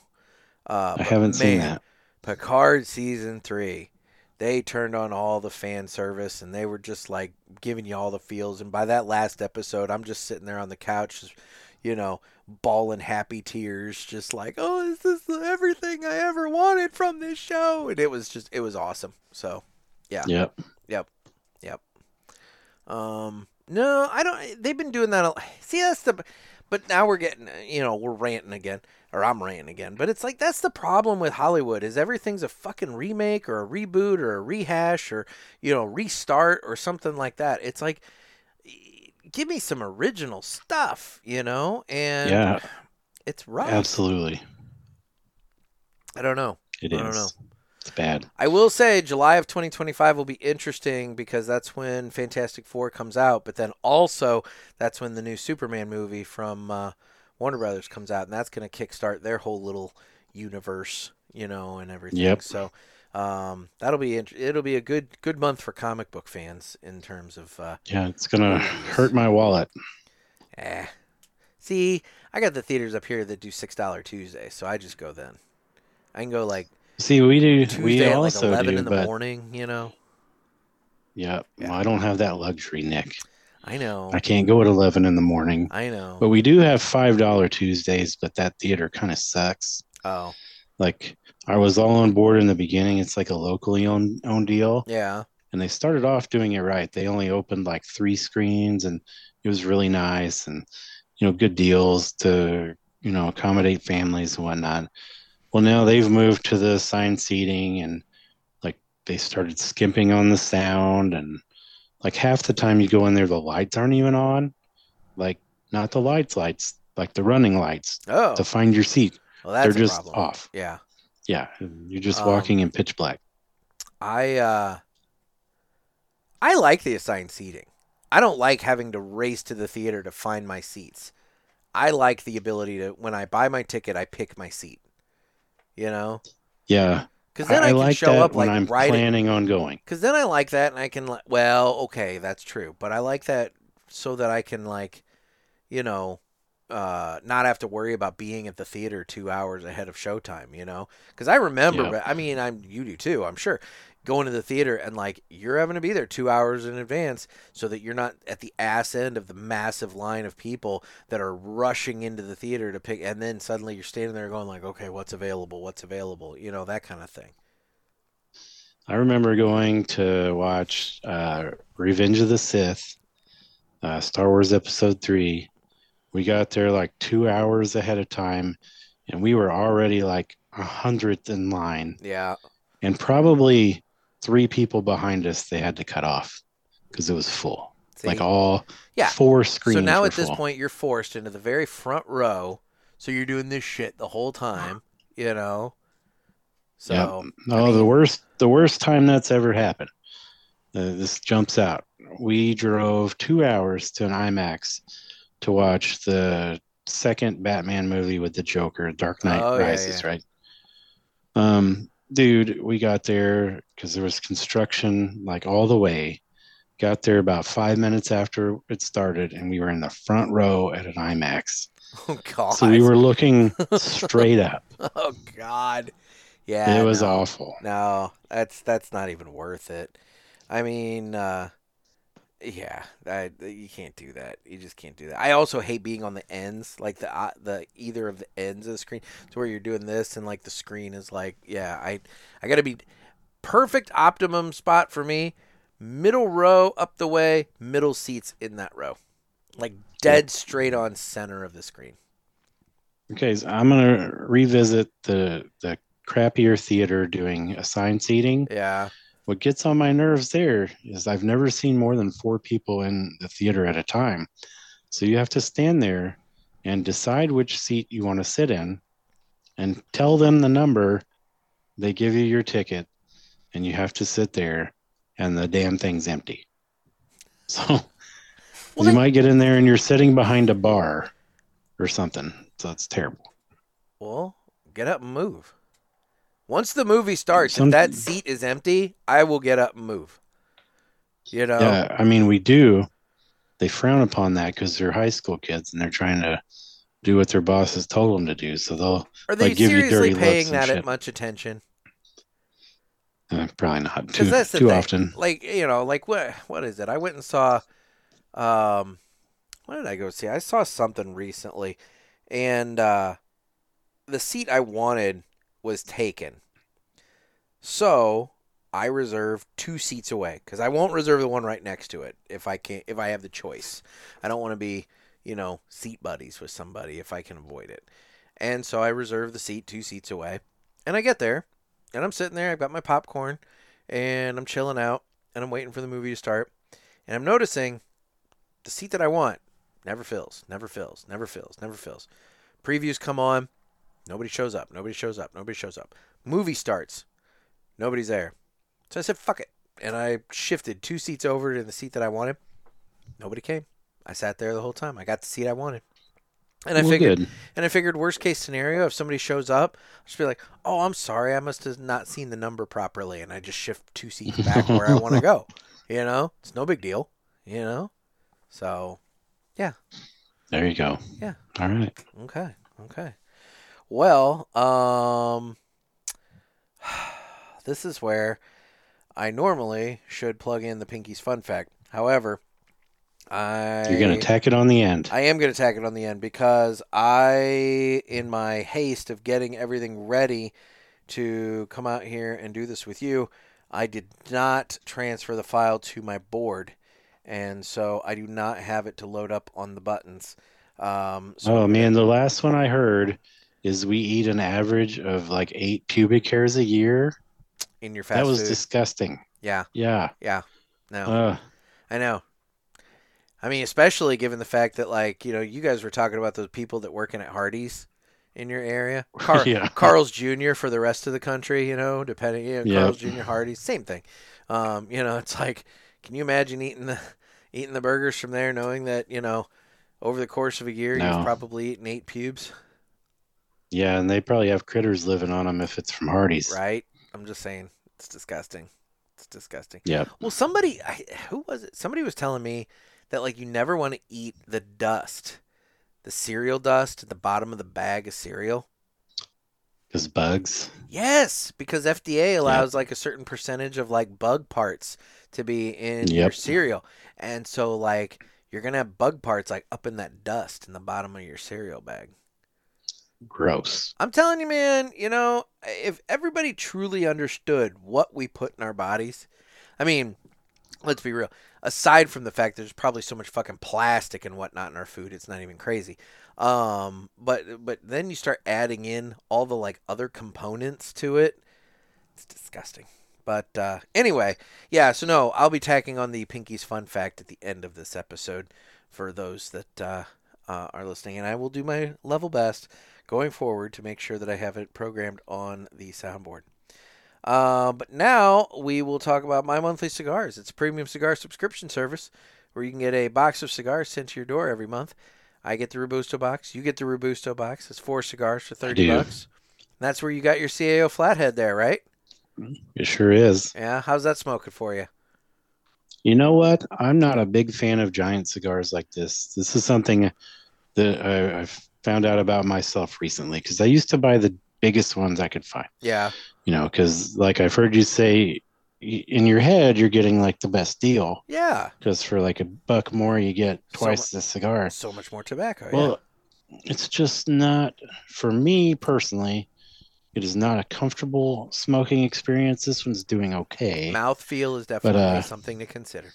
Uh, I haven't seen that. Picard season three, they turned on all the fan service and they were just like giving you all the feels. And by that last episode, I'm just sitting there on the couch, you know, bawling happy tears, just like, oh, is this everything I ever wanted from this show? And it was just, it was awesome. So, yeah. Yep. Yep. Yep. Um, no, I don't. They've been doing that. A, see, that's the. But now we're getting, you know, we're ranting again, or I'm ranting again. But it's like that's the problem with Hollywood is everything's a fucking remake or a reboot or a rehash or you know restart or something like that. It's like, give me some original stuff, you know, and Yeah, it's rough. absolutely. I don't know. It I is. don't know. It's bad. I will say July of 2025 will be interesting because that's when Fantastic Four comes out, but then also that's when the new Superman movie from uh, Warner Brothers comes out, and that's going to kickstart their whole little universe, you know, and everything. Yep. So um, that'll be int- it'll be a good good month for comic book fans in terms of uh, Yeah, it's gonna hurt my wallet. eh. See, I got the theaters up here that do six dollar Tuesday, so I just go then. I can go like See, we do. Tuesday we at like also eleven do, in the but morning, you know. yeah, Yeah. well, I don't have that luxury, Nick. I know. I can't go at eleven in the morning. I know. But we do have five dollar Tuesdays, but that theater kind of sucks. Oh, Like I was all on board in the beginning. It's like a locally owned owned deal, yeah. and they started off doing it right. They only opened like three screens, and it was really nice, and you know, good deals to you know accommodate families and whatnot. Well, now they've moved to the assigned seating, and like they started skimping on the sound and like half the time you go in there the lights aren't even on like not the lights lights like the running lights Oh, to find your seat well, that's they're just problem. off Yeah. yeah you're just Um, walking in pitch black I uh I like the assigned seating. I don't like having to race to the theater to find my seats. I like the ability to when I buy my ticket, I pick my seat. You know, yeah because then I, I, can like show up when like i'm right. planning on going Because then I like that, and I can like. Well, okay, that's true, but I like that so that I can like, you know, uh, not have to worry about being at the theater two hours ahead of showtime. You know, because I remember. Yeah. but I mean, I'm you do too. I'm sure going to the theater and like you're having to be there two hours in advance so that you're not at the ass end of the massive line of people that are rushing into the theater to pick and then suddenly you're standing there going like okay what's available? What's available? You know that kind of thing. I remember going to watch uh revenge of the sith uh, star wars episode 3 we got there like two hours ahead of time and we were already like a hundredth in line. Yeah. And probably three people behind us they had to cut off because it was full See? like all Yeah. four screens So now at this full. point, you're forced into the very front row. So you're doing this shit the whole time, you know. So Yep. I No, the worst the worst time that's ever happened. Uh, this jumps out. We drove two hours to an IMAX to watch the second Batman movie with the Joker, Dark Knight Oh, yeah, Rises, yeah. right? Um, dude, we got there because there was construction like all the way. Got there about five minutes after it started, and we were in the front row at an IMAX. oh god, So we were looking straight up. oh god, yeah, it was no. awful. No, that's that's not even worth it. I mean, uh, yeah, I, you can't do that. You just can't do that. I also hate being on the ends, like the uh, the either of the ends of the screen, to where you're doing this and like the screen is like, yeah, I I got to be perfect optimum spot for me. Middle row up the way, middle seats in that row, like dead straight on center of the screen. Okay, so I'm gonna revisit the the crappier theater doing assigned seating. Yeah, What gets on my nerves there is I've never seen more than four people in the theater at a time. So you have to stand there and decide which seat you want to sit in and tell them the number. They give you your ticket and you have to sit there and the damn thing's empty. So Well, you might get in there and you're sitting behind a bar or something. So it's terrible. Well, get up and move. Once the movie starts, Some- if that seat is empty, I will get up and move. You know? Yeah, I mean, we do. They frown upon that because they're high school kids and they're trying to do what their bosses told them to do. So they'll Are they like, give you seriously dirty paying that shit. much attention? uh, probably not too that's too thing. often. Like you know, like what what is it? I went and saw. Um, what did I go see? I saw something recently, and uh, the seat I wanted was taken. So I reserved two seats away because I won't reserve the one right next to it if I can if I have the choice. I don't want to be you know seat buddies with somebody if I can avoid it. And so I reserved the seat two seats away, and I get there, and I'm sitting there. I've got my popcorn, and I'm chilling out, and I'm waiting for the movie to start, and I'm noticing the seat that I want never fills, never fills, never fills, never fills. Previews come on, nobody shows up, nobody shows up, nobody shows up. Movie starts, nobody's there. So I said, fuck it. And I shifted two seats over to the seat that I wanted. Nobody came. I sat there the whole time. I got the seat I wanted. And I Well, figured good. and I figured worst case scenario, if somebody shows up, I'll just be like, Oh, I'm sorry, I must have not seen the number properly and I just shift two seats back where I want to go. You know? It's no big deal. You know? So yeah. There you go. Yeah. All right. Okay. Okay. Well, um this is where I normally should plug in the Pinky's fun fact. However, I You're gonna tack it on the end. I am going to tack it on the end because I, in my haste of getting everything ready to come out here and do this with you, I did not transfer the file to my board, and so I do not have it to load up on the buttons. Um, so oh man, the last one I heard is we eat an average of like eight pubic hairs a year. in your fast that was food. disgusting. yeah, Yeah. yeah. No, Uh, I know. I mean, especially given the fact that, like, you know, you guys were talking about those people that working at Hardee's in your area. Car- Yeah. Carl's Jr. for the rest of the country, you know, depending. You know, Yeah. Carl's Jr. Hardee's, same thing. Um, you know, it's like, can you imagine eating the eating the burgers from there, knowing that you know, over the course of a year, No. you've probably eaten eight pubes, yeah, and they probably have critters living on them if it's from Hardee's. right? I'm just saying, it's disgusting. It's disgusting. Yeah. Well, somebody, I, who was it? Somebody was telling me that like you never want to eat the dust, the cereal dust at the bottom of the bag of cereal. Because bugs. Yes, because FDA allows like a certain percentage of like bug parts to be in your cereal, and so like you're gonna have bug parts like up in that dust in the bottom of your cereal bag. Gross. I'm telling you, man, you know, if everybody truly understood what we put in our bodies, I mean, let's be real. Aside from the fact there's probably so much fucking plastic and whatnot in our food, it's not even crazy. Um, but but then you start adding in all the like other components to it. It's disgusting. But uh, anyway, yeah. So no, I'll be tacking on the Pinky's fun fact at the end of this episode for those that uh, uh, are listening, and I will do my level best going forward to make sure that I have it programmed on the soundboard. Uh, but now we will talk about My Monthly Cigars. It's a premium cigar subscription service where you can get a box of cigars sent to your door every month. I get the Robusto box. You get the Robusto box. It's four cigars for thirty bucks. And that's where you got your CAO flathead there, right? It sure is. Yeah. How's that smoking for you? You know what? I'm not a big fan of giant cigars like this. This is something that I, I've found out about myself recently because I used to buy the biggest ones I could find. Yeah. You know, because like I've heard you say, in your head you're getting like the best deal Yeah. because for like a buck more you get So twice the cigar. So much more tobacco. yeah. Well, it's just not for me personally. It is not a comfortable smoking experience. This one's doing okay. Mouthfeel is definitely uh, something to consider.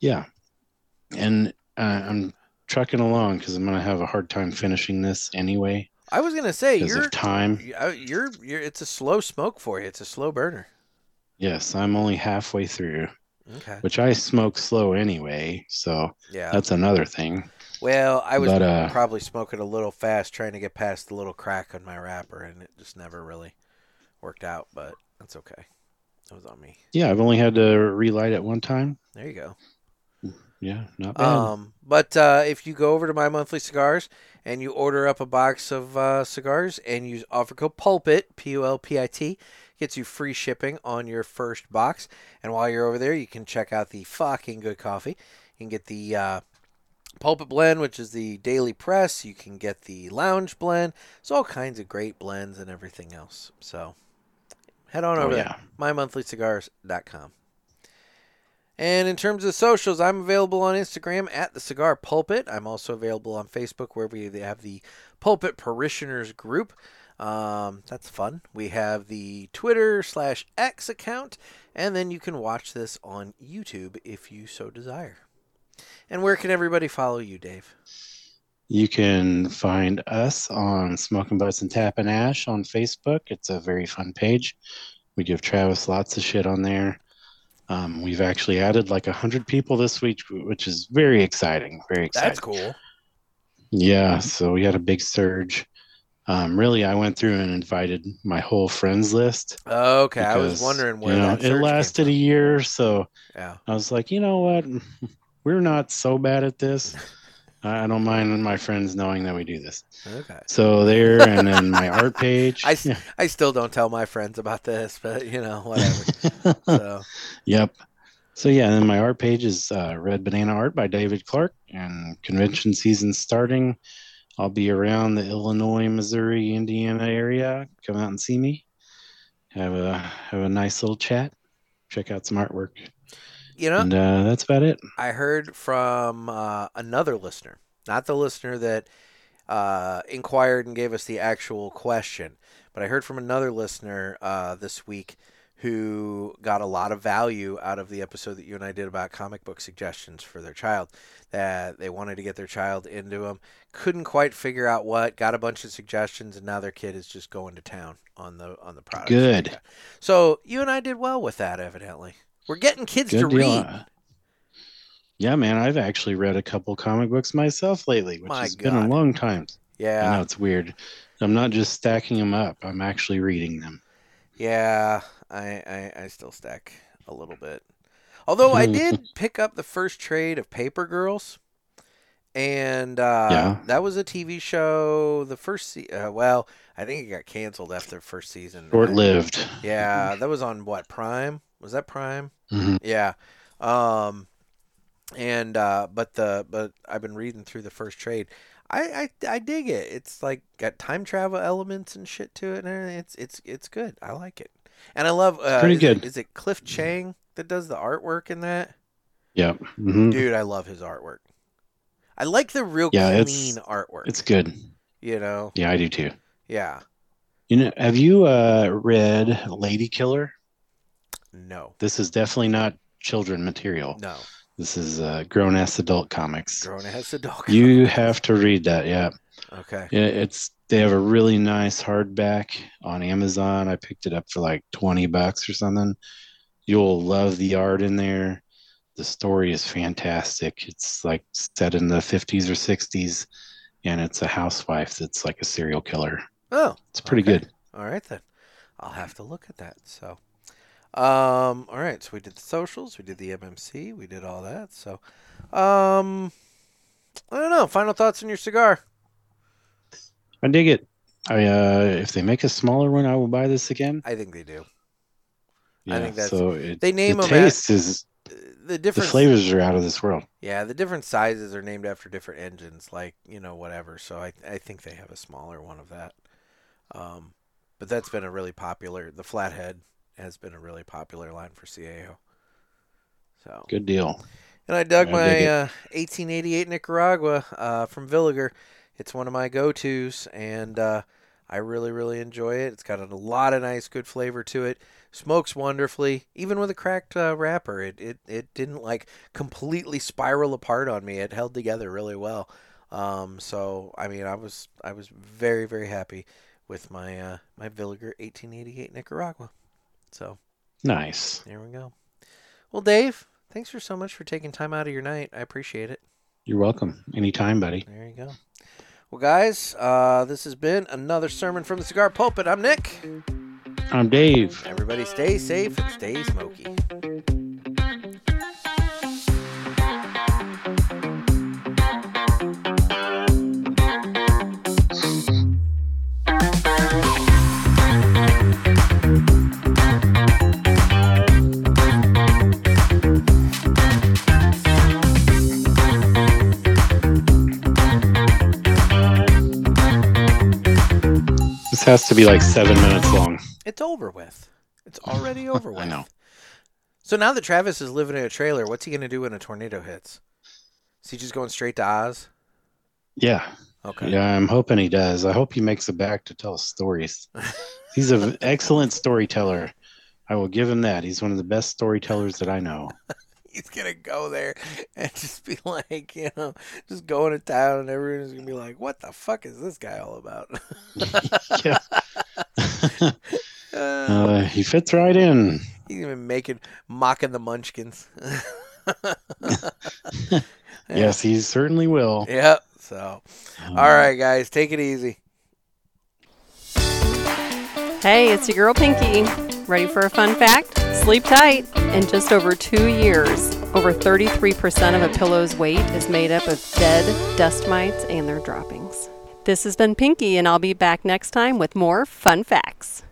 Yeah, and uh, I'm trucking along because I'm gonna have a hard time finishing this anyway I was gonna say because you're of time. you're, you're you're it's a slow smoke for you. It's a slow burner. Yes, I'm only halfway through, Okay. which I smoke slow anyway, so Yeah. that's another thing. Well, I was But, uh, probably smoking a little fast trying to get past the little crack on my wrapper, and it just never really worked out. But that's okay. That was on me. Yeah, I've only had to relight it one time. There you go. Yeah, not bad. Um, but uh, if you go over to my monthly cigars and you order up a box of uh, cigars and use offer code Pulpit P U L P I T, gets you free shipping on your first box. And while you're over there, you can check out the fucking good coffee. You can get the uh, Pulpit blend, which is the daily press. You can get the lounge blend. It's all kinds of great blends and everything else. So head on Oh, over yeah. there, mymonthlycigars.com. And in terms of socials, I'm available on Instagram at the Cigar Pulpit. I'm also available on Facebook where we have the Pulpit Parishioners group. Um, that's fun. We have the Twitter slash X account, and then you can watch this on YouTube if you so desire. And where can everybody follow you, Dave? You can find us on Smokin' Butts and Tappin' Ash on Facebook. It's a very fun page. We give Travis lots of shit on there. Um, we've actually added like a hundred people this week, which is very exciting. Very exciting. That's cool. Yeah, so we had a big surge. Um, really, I went through and invited my whole friends list. Okay, I was wondering where you know, it lasted a year, so Yeah. I was like, you know what, we're not so bad at this. I don't mind my friends knowing that we do this. Okay. So there, and then my art page. I I still don't tell my friends about this, but you know, whatever. so yep. So yeah, and then my art page is uh, Red Banana Art by David Clark, and convention season starting. I'll be around the Illinois, Missouri, Indiana area. Come out and see me. Have a have a nice little chat. Check out some artwork, you know, and uh, that's about it. I heard from uh, another listener, not the listener that uh, inquired and gave us the actual question, but I heard from another listener uh, this week who got a lot of value out of the episode that you and I did about comic book suggestions for their child. That they wanted to get their child into them, couldn't quite figure out what, got a bunch of suggestions, and now their kid is just going to town on the on the product. Good. So you and I did well with that, evidently. We're getting kids Good to deal. read. Yeah, man, I've actually read a couple comic books myself lately, which My has been a long time. I Yeah, know it's weird. I'm not just stacking them up; I'm actually reading them. yeah. I, I I still stack a little bit. Although I did pick up the first trade of Paper Girls, and uh, Yeah. that was a TV show. The first, se- uh, well, I think it got canceled after the first season. Short-lived. Yeah, that was on what Prime? Was that Prime? Mhm. Yeah. Um and uh but the but I've been reading through the first trade. I I, I dig it. It's like got time travel elements and shit to it and it's it's it's good. I like it. And I love uh Pretty is good. is it Cliff Chiang that does the artwork in that? Yep. hmm Dude, I love his artwork. I like the real Yeah, clean it's- artwork. It's good. you know. Yeah, I do too. Yeah. You know, have you uh, read Lady Killer? No. This is definitely not children material. No. This is uh, grown ass adult comics. Grown as adult. You have to read that. Yeah. Okay. Yeah, it's they have a really nice hardback on Amazon. I picked it up for like 20 bucks or something. You'll love the art in there. The story is fantastic. It's like set in the 50s or 60s and it's a housewife that's like a serial killer. Oh. It's pretty Okay. good. All right then. I'll have to look at that. So, um, all right. So we did the socials, we did the MMC, we did all that. So, um, I don't know. Final thoughts on your cigar? I dig it. I uh if they make a smaller one, I will buy this again. I think they do. Yeah, think that's- so it, they name the 'em at- taste is Uh, The the different flavors are out of this world. Yeah, the different sizes are named after different engines, like you know whatever. So I I think they have a smaller one of that. Um, but that's been a really popular. The flathead has been a really popular line for CAO. So Good deal. And I dug I my uh, 1888 Nicaragua uh, from Villiger. It's one of my go-tos, and uh, I really, really enjoy it. It's got a lot of nice, good flavor to it. Smokes wonderfully, even with a cracked uh, wrapper. It, it it didn't like completely spiral apart on me. It held together really well. Um, so I mean, I was I was very, very happy with my uh, my Villiger 1888 Nicaragua. So Nice. there we go. Well, Dave, thanks for so much for taking time out of your night. I appreciate it. You're welcome. Anytime, buddy. There you go. Well, guys, uh, this has been another sermon from the Cigar Pulpit. I'm Nick. I'm Dave. Everybody stay safe and stay smoky. This has to be like seven minutes long. It's over with. It's already over with. I know. So now that Travis is living in a trailer, what's he going to do when a tornado hits? Is he just going straight to Oz? Yeah. Okay. Yeah, I'm hoping he does. I hope he makes it back to tell stories. He's an excellent storyteller. I will give him that. He's one of the best storytellers that I know. He's gonna go there and just be like, you know, just going to town, and everyone's gonna be like, "What the fuck is this guy all about?" yeah. Uh, Uh, he fits right in. he's even making mocking the Munchkins. Yes, he certainly will. Yep. So, Um, all right, guys, take it easy. Hey, it's your girl Pinky. Ready for a fun fact? Sleep tight. In just over two years, over 33% of a pillow's weight is made up of dead dust mites and their droppings. This has been Pinky, and I'll be back next time with more fun facts.